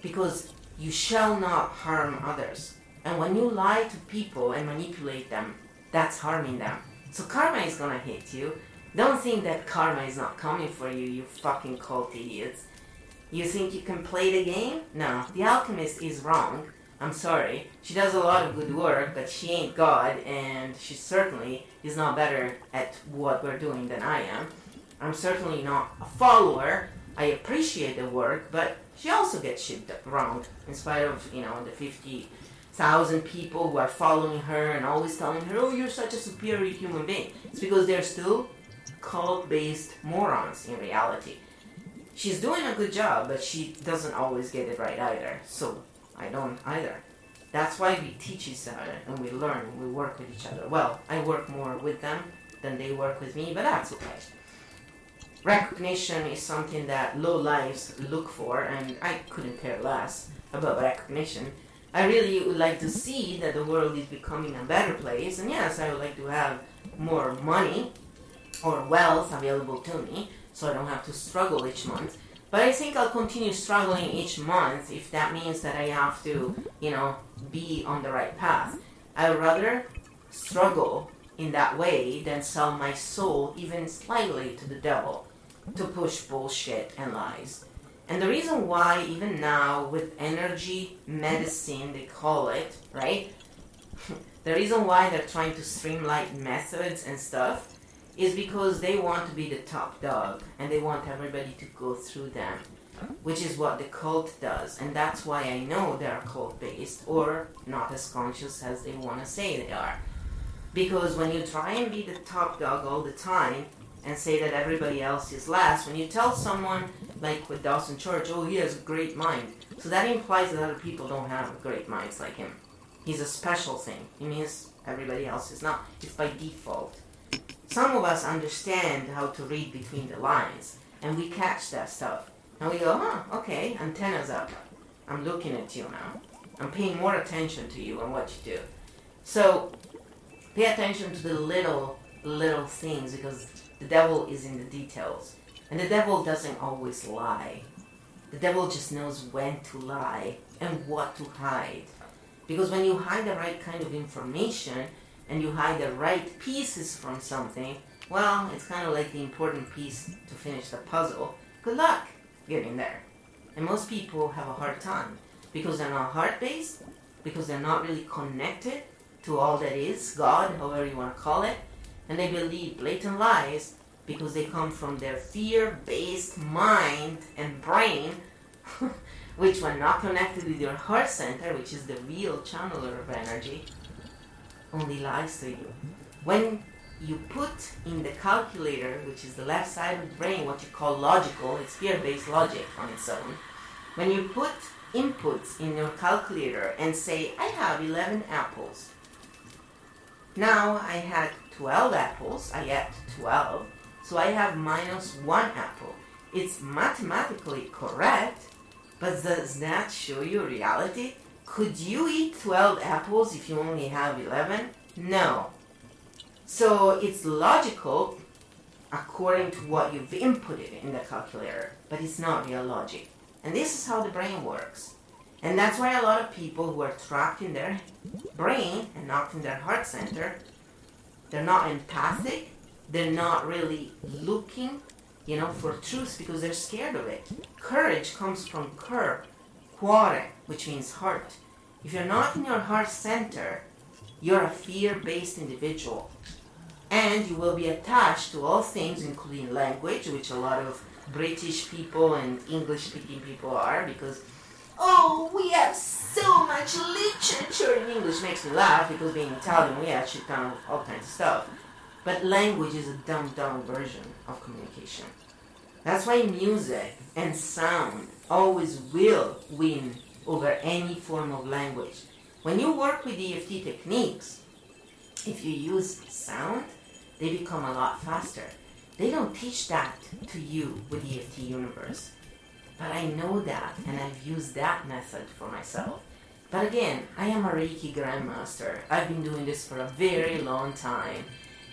Because you shall not harm others. And when you lie to people and manipulate them, that's harming them. So karma is gonna hit you. Don't think that karma is not coming for you, you fucking cult idiots. You think you can play the game? No, the alchemist is wrong. I'm sorry. She does a lot of good work, but she ain't God, and she certainly is not better at what we're doing than I am. I'm certainly not a follower. I appreciate the work, but she also gets shit wrong, in spite of, you know, the 50,000 people who are following her and always telling her, oh, you're such a superior human being. It's because they're still cult-based morons in reality. She's doing a good job, but she doesn't always get it right either. So I don't either. That's why we teach each other and we learn, we work with each other. Well, I work more with them than they work with me, but that's okay. Recognition is something that low lives look for, and I couldn't care less about recognition. I really would like to see that the world is becoming a better place, and yes, I would like to have more money or wealth available to me, so I don't have to struggle each month. But I think I'll continue struggling each month if that means that I have to, you know, be on the right path. I would rather struggle in that way than sell my soul even slightly to the devil to push bullshit and lies. And the reason why, even now, with energy medicine, they call it, right? [LAUGHS] the reason why they're trying to streamline methods and stuff is because they want to be the top dog and they want everybody to go through them, which is what the cult does. And that's why I know they're cult based or not as conscious as they want to say they are. Because when you try and be the top dog all the time and say that everybody else is last, when you tell someone, like with Dawson Church, oh, he has a great mind, so that implies that other people don't have great minds like him. He's a special thing. He means everybody else is not. It's by default. Some of us understand how to read between the lines, and we catch that stuff. And we go, huh, okay, antennas up. I'm looking at you now. I'm paying more attention to you and what you do. So Pay attention to the little, little things because the devil is in the details. And the devil doesn't always lie. The devil just knows when to lie and what to hide. Because when you hide the right kind of information and you hide the right pieces from something, well, it's kind of like the important piece to finish the puzzle. Good luck getting there. And most people have a hard time because they're not heart based, because they're not really connected to all that is, God, however you want to call it, and they believe blatant lies because they come from their fear based mind and brain, [LAUGHS] which, when not connected with your heart center, which is the real channeler of energy, only lies to you. When you put in the calculator, which is the left side of the brain, what you call logical, it's fear based logic on its own. When you put inputs in your calculator and say, I have 11 apples, now I had 12 apples, I ate 12, so I have minus 1 apple. It's mathematically correct, but does that show you reality? Could you eat 12 apples if you only have 11? No. So it's logical according to what you've inputted in the calculator, but it's not real logic. And this is how the brain works. And that's why a lot of people who are trapped in their brain and not in their heart center, they're not empathic, they're not really looking, you know, for truth because they're scared of it. Courage comes from cur, cuore, which means heart. If you're not in your heart center, you're a fear-based individual. And you will be attached to all things, including language, which a lot of British people and English-speaking people are, because Oh, we have so much literature in English. Makes me laugh because being Italian, we actually kind all kinds of stuff. But language is a dumbed down version of communication. That's why music and sound always will win over any form of language. When you work with EFT techniques, if you use sound, they become a lot faster. They don't teach that to you with EFT Universe. But I know that and I've used that method for myself. But again, I am a Reiki Grandmaster. I've been doing this for a very long time.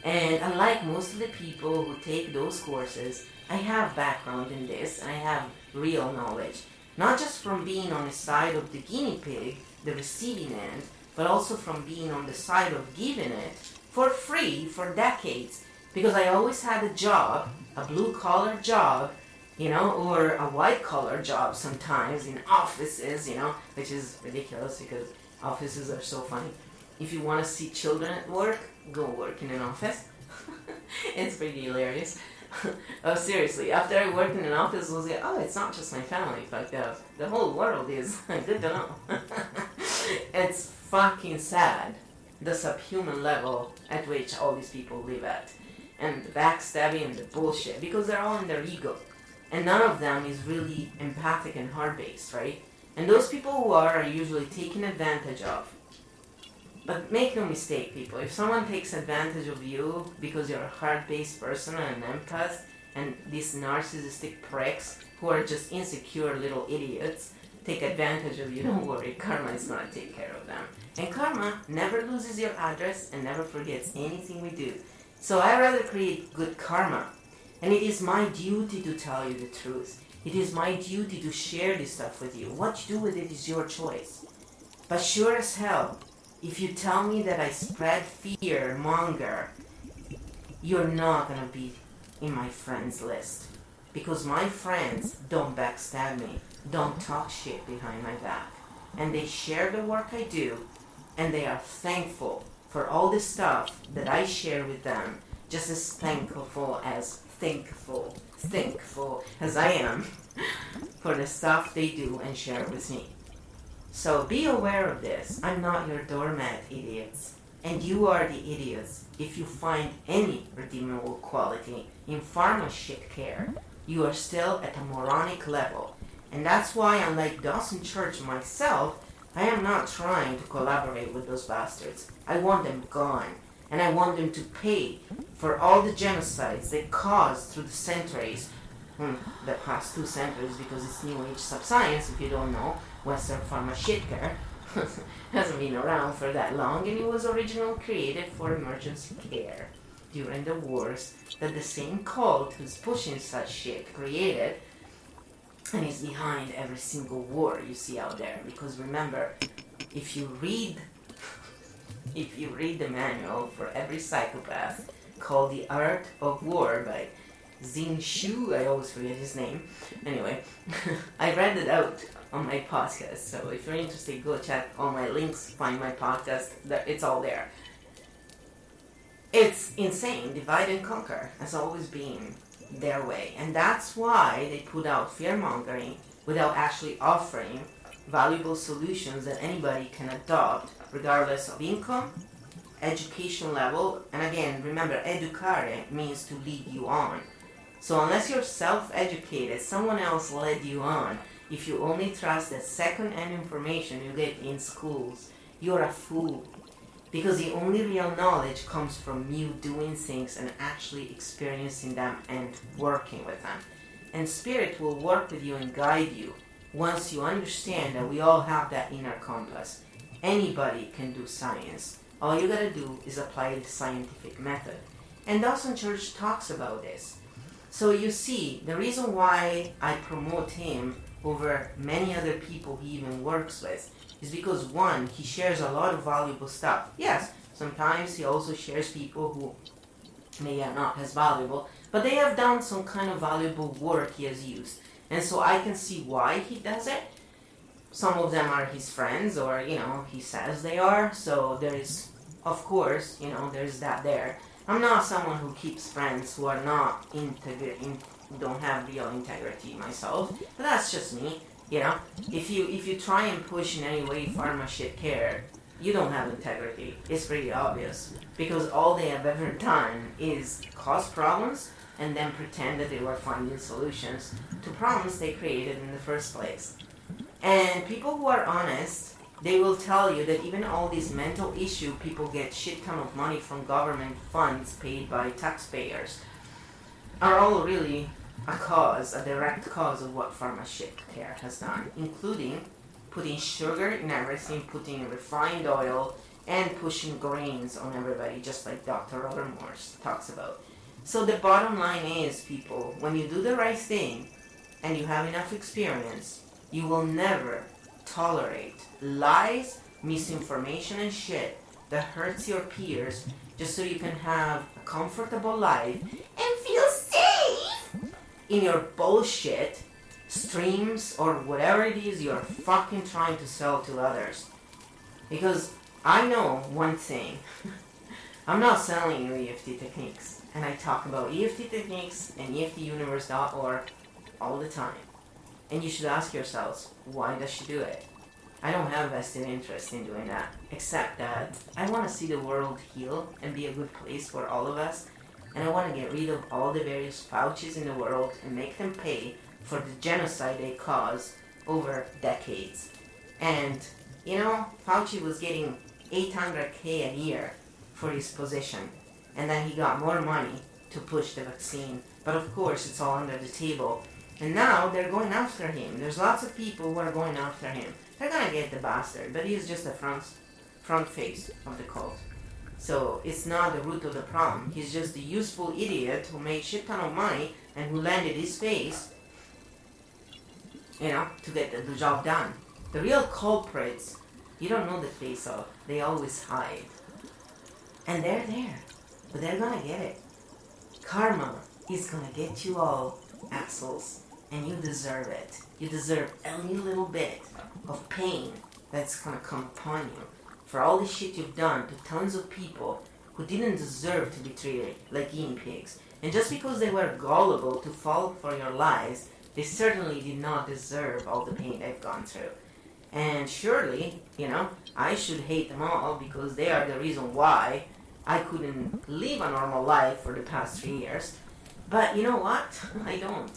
And unlike most of the people who take those courses, I have background in this and I have real knowledge. Not just from being on the side of the guinea pig, the receiving end, but also from being on the side of giving it for free for decades. Because I always had a job, a blue collar job, you know, or a white collar job sometimes in offices, you know, which is ridiculous because offices are so funny. If you want to see children at work, go work in an office. [LAUGHS] it's pretty hilarious. [LAUGHS] oh, seriously, after I worked in an office, I was like, oh, it's not just my family, fuck that. The whole world is [LAUGHS] good to know. [LAUGHS] it's fucking sad, the subhuman level at which all these people live at. And the backstabbing and the bullshit, because they're all in their ego and none of them is really empathic and heart based, right? And those people who are are usually taken advantage of. But make no mistake, people, if someone takes advantage of you because you're a heart based person and an empath, and these narcissistic pricks who are just insecure little idiots take advantage of you, don't worry, karma is gonna take care of them. And karma never loses your address and never forgets anything we do. So I rather create good karma and it is my duty to tell you the truth. It is my duty to share this stuff with you. What you do with it is your choice. But sure as hell, if you tell me that I spread fear, monger, you're not gonna be in my friends list. Because my friends don't backstab me, don't talk shit behind my back. And they share the work I do, and they are thankful for all the stuff that I share with them, just as thankful as thankful, thankful as I am [LAUGHS] for the stuff they do and share with me. So be aware of this. I'm not your doormat, idiots. And you are the idiots if you find any redeemable quality in pharma shit care. You are still at a moronic level. And that's why, unlike Dawson Church myself, I am not trying to collaborate with those bastards. I want them gone. And I want them to pay for all the genocides they caused through the centuries. Hmm, the past two centuries, because it's New Age subscience, if you don't know. Western Pharmaceutica [LAUGHS] hasn't been around for that long and it was originally created for emergency care during the wars that the same cult who's pushing such shit created and is behind every single war you see out there. Because remember if you read [LAUGHS] if you read the manual for every psychopath called the art of war by Zing Shu, I always forget his name. Anyway, [LAUGHS] I read it out on my podcast. So if you're interested, go check all my links, find my podcast. It's all there. It's insane. Divide and conquer has always been their way. And that's why they put out fear mongering without actually offering valuable solutions that anybody can adopt regardless of income, education level, and again, remember, educare means to lead you on. So unless you're self-educated, someone else led you on, if you only trust the second-hand information you get in schools, you're a fool. Because the only real knowledge comes from you doing things and actually experiencing them and working with them. And Spirit will work with you and guide you once you understand that we all have that inner compass. Anybody can do science. All you gotta do is apply the scientific method. And Dawson Church talks about this. So you see, the reason why I promote him over many other people he even works with is because one, he shares a lot of valuable stuff. Yes, sometimes he also shares people who may are not as valuable, but they have done some kind of valuable work he has used. And so I can see why he does it. Some of them are his friends, or, you know, he says they are, so there is, of course, you know, there's that there. I'm not someone who keeps friends who are not integrated. in, don't have real integrity myself. But that's just me. You know, if you if you try and push in any way pharma shit care, you don't have integrity. It's pretty obvious because all they have ever done is cause problems and then pretend that they were finding solutions to problems they created in the first place. And people who are honest, they will tell you that even all these mental issue people get shit ton of money from government funds paid by taxpayers are all really a cause, a direct cause of what pharma shit care has done, including putting sugar in everything, putting refined oil, and pushing grains on everybody, just like Dr. Robert Morse talks about. So the bottom line is, people, when you do the right thing and you have enough experience, you will never tolerate lies, misinformation, and shit that hurts your peers just so you can have comfortable life and feel safe in your bullshit streams or whatever it is you're fucking trying to sell to others. Because I know one thing. [LAUGHS] I'm not selling you EFT techniques. And I talk about EFT techniques and EFTuniverse.org all the time. And you should ask yourselves, why does she do it? I don't have vested interest in doing that, except that I want to see the world heal and be a good place for all of us, and I want to get rid of all the various Faucis in the world and make them pay for the genocide they caused over decades. And, you know, Fauci was getting 800k a year for his position, and then he got more money to push the vaccine. But of course, it's all under the table. And now they're going after him. There's lots of people who are going after him. They're gonna get the bastard, but he's just the front, front face of the cult. So it's not the root of the problem. He's just the useful idiot who made shit ton of money and who landed his face, you know, to get the, the job done. The real culprits, you don't know the face of. they always hide. And they're there, but they're gonna get it. Karma is gonna get you all, assholes, and you deserve it. You deserve any little bit of pain that's gonna come upon you for all the shit you've done to tons of people who didn't deserve to be treated like guinea pigs. And just because they were gullible to fall for your lies, they certainly did not deserve all the pain they've gone through. And surely, you know, I should hate them all because they are the reason why I couldn't live a normal life for the past three years. But you know what? [LAUGHS] I don't.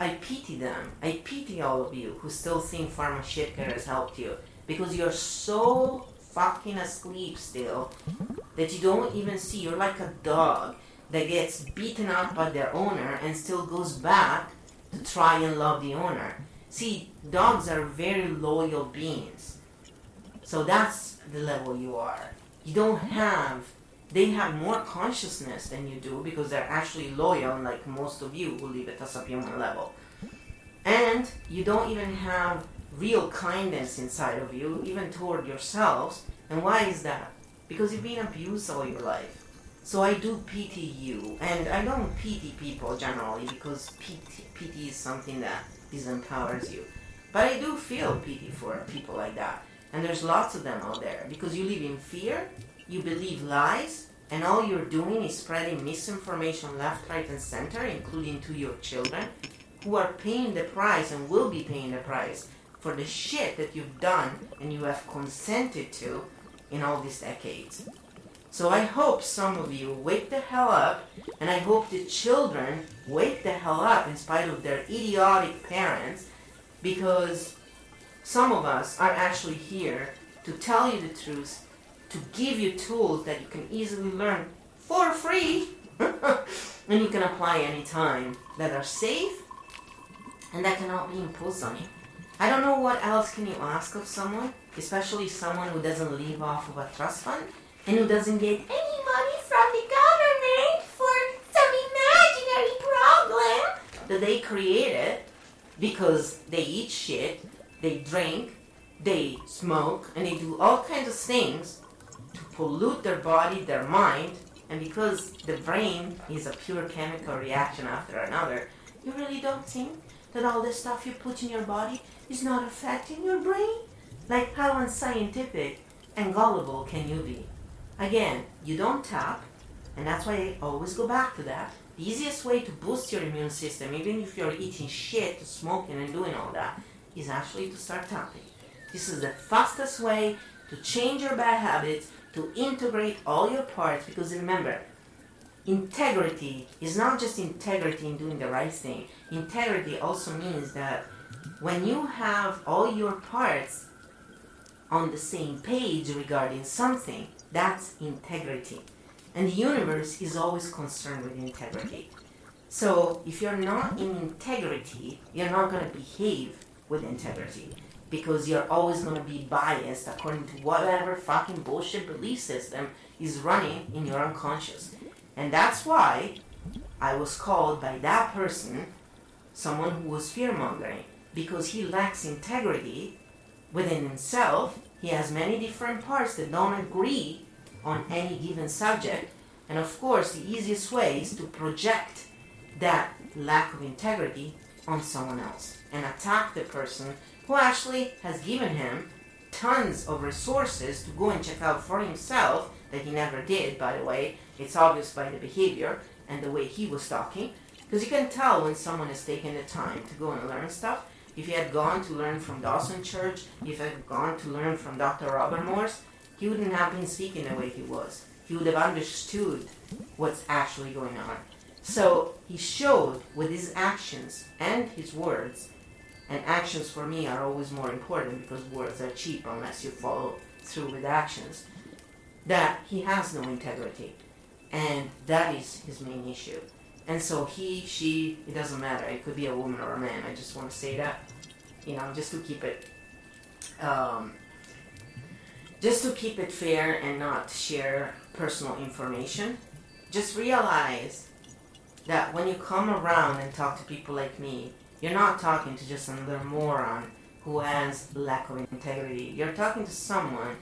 I pity them. I pity all of you who still think pharma shit has helped you because you're so fucking asleep still that you don't even see. You're like a dog that gets beaten up by their owner and still goes back to try and love the owner. See, dogs are very loyal beings. So that's the level you are. You don't have, they have more consciousness than you do because they're actually loyal, like most of you who live at a subhuman level. And you don't even have real kindness inside of you, even toward yourselves. And why is that? Because you've been abused all your life. So I do pity you, and I don't pity people generally because pity, pity is something that disempowers you. But I do feel pity for people like that. And there's lots of them out there because you live in fear, you believe lies, and all you're doing is spreading misinformation left, right, and center, including to your children, who are paying the price and will be paying the price for the shit that you've done and you have consented to in all these decades. So I hope some of you wake the hell up, and I hope the children wake the hell up in spite of their idiotic parents, because some of us are actually here to tell you the truth, to give you tools that you can easily learn for free, [LAUGHS] and you can apply anytime, that are safe, and that cannot be imposed on you. I don't know what else can you ask of someone, especially someone who doesn't live off of a trust fund and who doesn't get any money from the government for some imaginary problem that they created because they eat shit, they drink, they smoke, and they do all kinds of things pollute their body, their mind, and because the brain is a pure chemical reaction after another, you really don't think that all the stuff you put in your body is not affecting your brain? Like how unscientific and gullible can you be? Again, you don't tap, and that's why I always go back to that. The easiest way to boost your immune system, even if you're eating shit, smoking, and doing all that, is actually to start tapping. This is the fastest way to change your bad habits, to integrate all your parts, because remember, integrity is not just integrity in doing the right thing. Integrity also means that when you have all your parts on the same page regarding something, that's integrity. And the universe is always concerned with integrity. So if you're not in integrity, you're not going to behave with integrity because you're always going to be biased according to whatever fucking bullshit belief system is running in your unconscious. And that's why I was called by that person someone who was fear mongering because he lacks integrity within himself he has many different parts that don't agree on any given subject. And of course, the easiest way is to project that lack of integrity on someone else and attack the person who actually has given him tons of resources to go and check out for himself that he never did, by the way. It's obvious by the behavior and the way he was talking. Because you can tell when someone has taken the time to go and learn stuff if he had gone to learn from Dawson Church, if he had gone to learn from Dr. Robert Morse, he wouldn't have been speaking the way he was. He would have understood what's actually going on. So he showed with his actions and his words, and actions for me are always more important because words are cheap unless you follow through with actions, that he has no integrity. And that is his main issue. And so he, she, it doesn't matter. It could be a woman or a man. I just want to say that, you know, just to keep it, um, just to keep it fair and not share personal information. Just realize that when you come around and talk to people like me, you're not talking to just another moron who has lack of integrity. You're talking to someone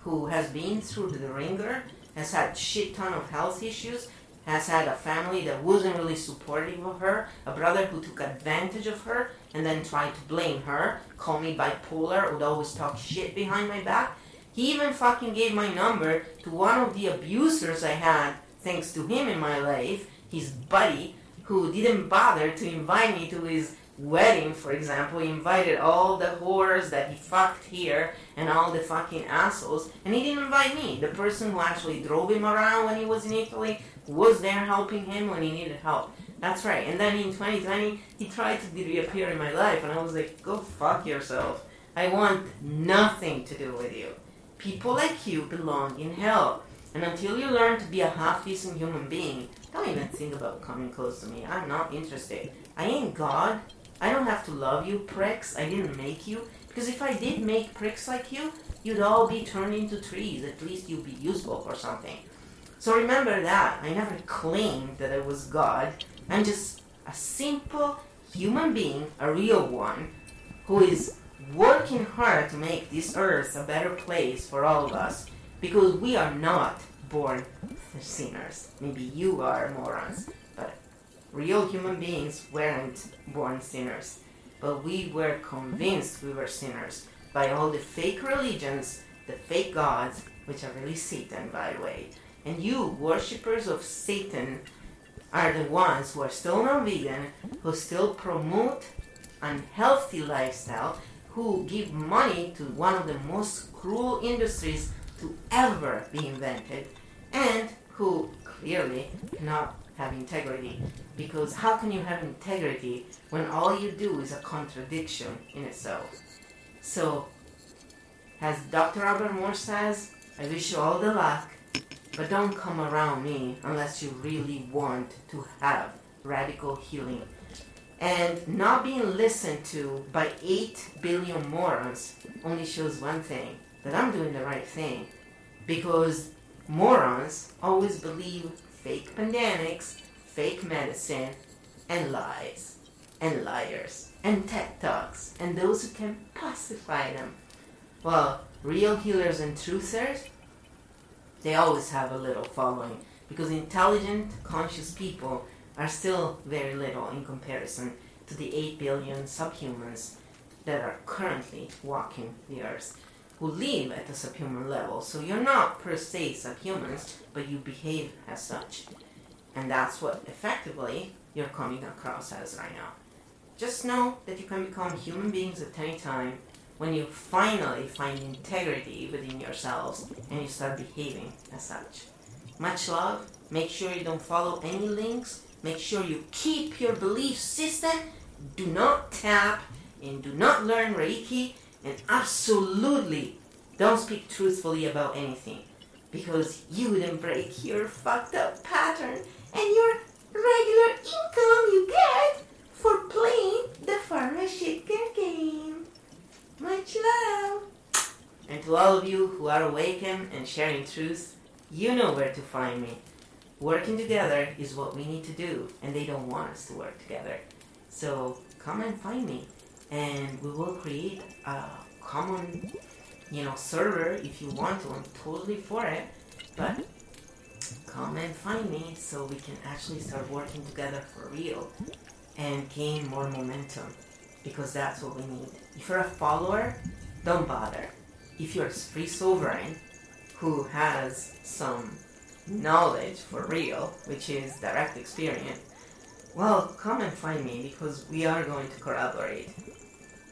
who has been through the ringer, has had shit ton of health issues, has had a family that wasn't really supportive of her, a brother who took advantage of her and then tried to blame her, call me bipolar, would always talk shit behind my back. He even fucking gave my number to one of the abusers I had, thanks to him in my life, his buddy, who didn't bother to invite me to his wedding, for example. He invited all the whores that he fucked here and all the fucking assholes, and he didn't invite me, the person who actually drove him around when he was in Italy, was there helping him when he needed help. That's right. And then in 2020, he tried to reappear in my life, and I was like, go fuck yourself. I want nothing to do with you. People like you belong in hell. And until you learn to be a half decent human being, don't even think about coming close to me. I'm not interested. I ain't God. I don't have to love you, pricks. I didn't make you. Because if I did make pricks like you, you'd all be turned into trees. At least you'd be useful for something. So remember that. I never claimed that I was God. I'm just a simple human being, a real one, who is working hard to make this earth a better place for all of us because we are not born sinners. Maybe you are morons, but real human beings weren't born sinners. But we were convinced we were sinners by all the fake religions, the fake gods, which are really Satan, by the way. And you, worshippers of Satan, are the ones who are still non vegan, who still promote unhealthy lifestyle, who give money to one of the most cruel industries to ever be invented, and who clearly cannot have integrity. Because how can you have integrity when all you do is a contradiction in itself? So, as Dr. Robert Morse says, I wish you all the luck but don't come around me unless you really want to have radical healing. And not being listened to by 8 billion morons only shows one thing that I'm doing the right thing. Because morons always believe fake pandemics, fake medicine, and lies, and liars, and tech talks, and those who can pacify them. Well, real healers and truthers they always have a little following because intelligent, conscious people are still very little in comparison to the 8 billion subhumans that are currently walking the earth who live at the subhuman level. So you're not per se subhumans, but you behave as such. And that's what effectively you're coming across as right now. Just know that you can become human beings at any time when you finally find integrity within yourselves and you start behaving as such. Much love. Make sure you don't follow any links. Make sure you keep your belief system. Do not tap and do not learn Reiki. And absolutely don't speak truthfully about anything because you wouldn't break your fucked up pattern and your regular income you get for playing the farmer shaker game. Much love! And to all of you who are awakened and sharing truth, you know where to find me. Working together is what we need to do, and they don't want us to work together. So come and find me, and we will create a common, you know, server if you want to. I'm totally for it, but come and find me so we can actually start working together for real and gain more momentum because that's what we need. If you're a follower, don't bother. If you're a free sovereign who has some knowledge for real, which is direct experience, well, come and find me because we are going to collaborate.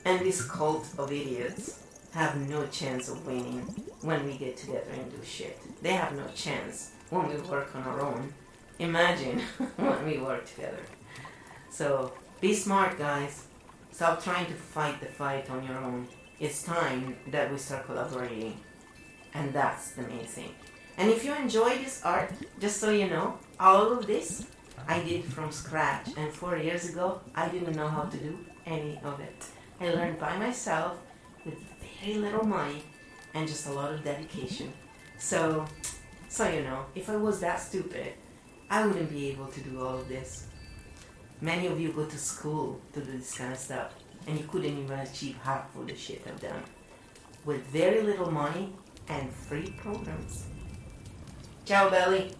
And this cult of idiots have no chance of winning when we get together and do shit. They have no chance when we work on our own. Imagine [LAUGHS] when we work together. So be smart, guys. Stop trying to fight the fight on your own. It's time that we start collaborating. And that's the main thing. And if you enjoy this art, just so you know, all of this I did from scratch. And four years ago, I didn't know how to do any of it. I learned by myself with very little money and just a lot of dedication. So, so you know, if I was that stupid, I wouldn't be able to do all of this. Many of you go to school to do this kind of stuff, and you couldn't even achieve half of the shit I've done. With very little money and free programs. Ciao, Belly.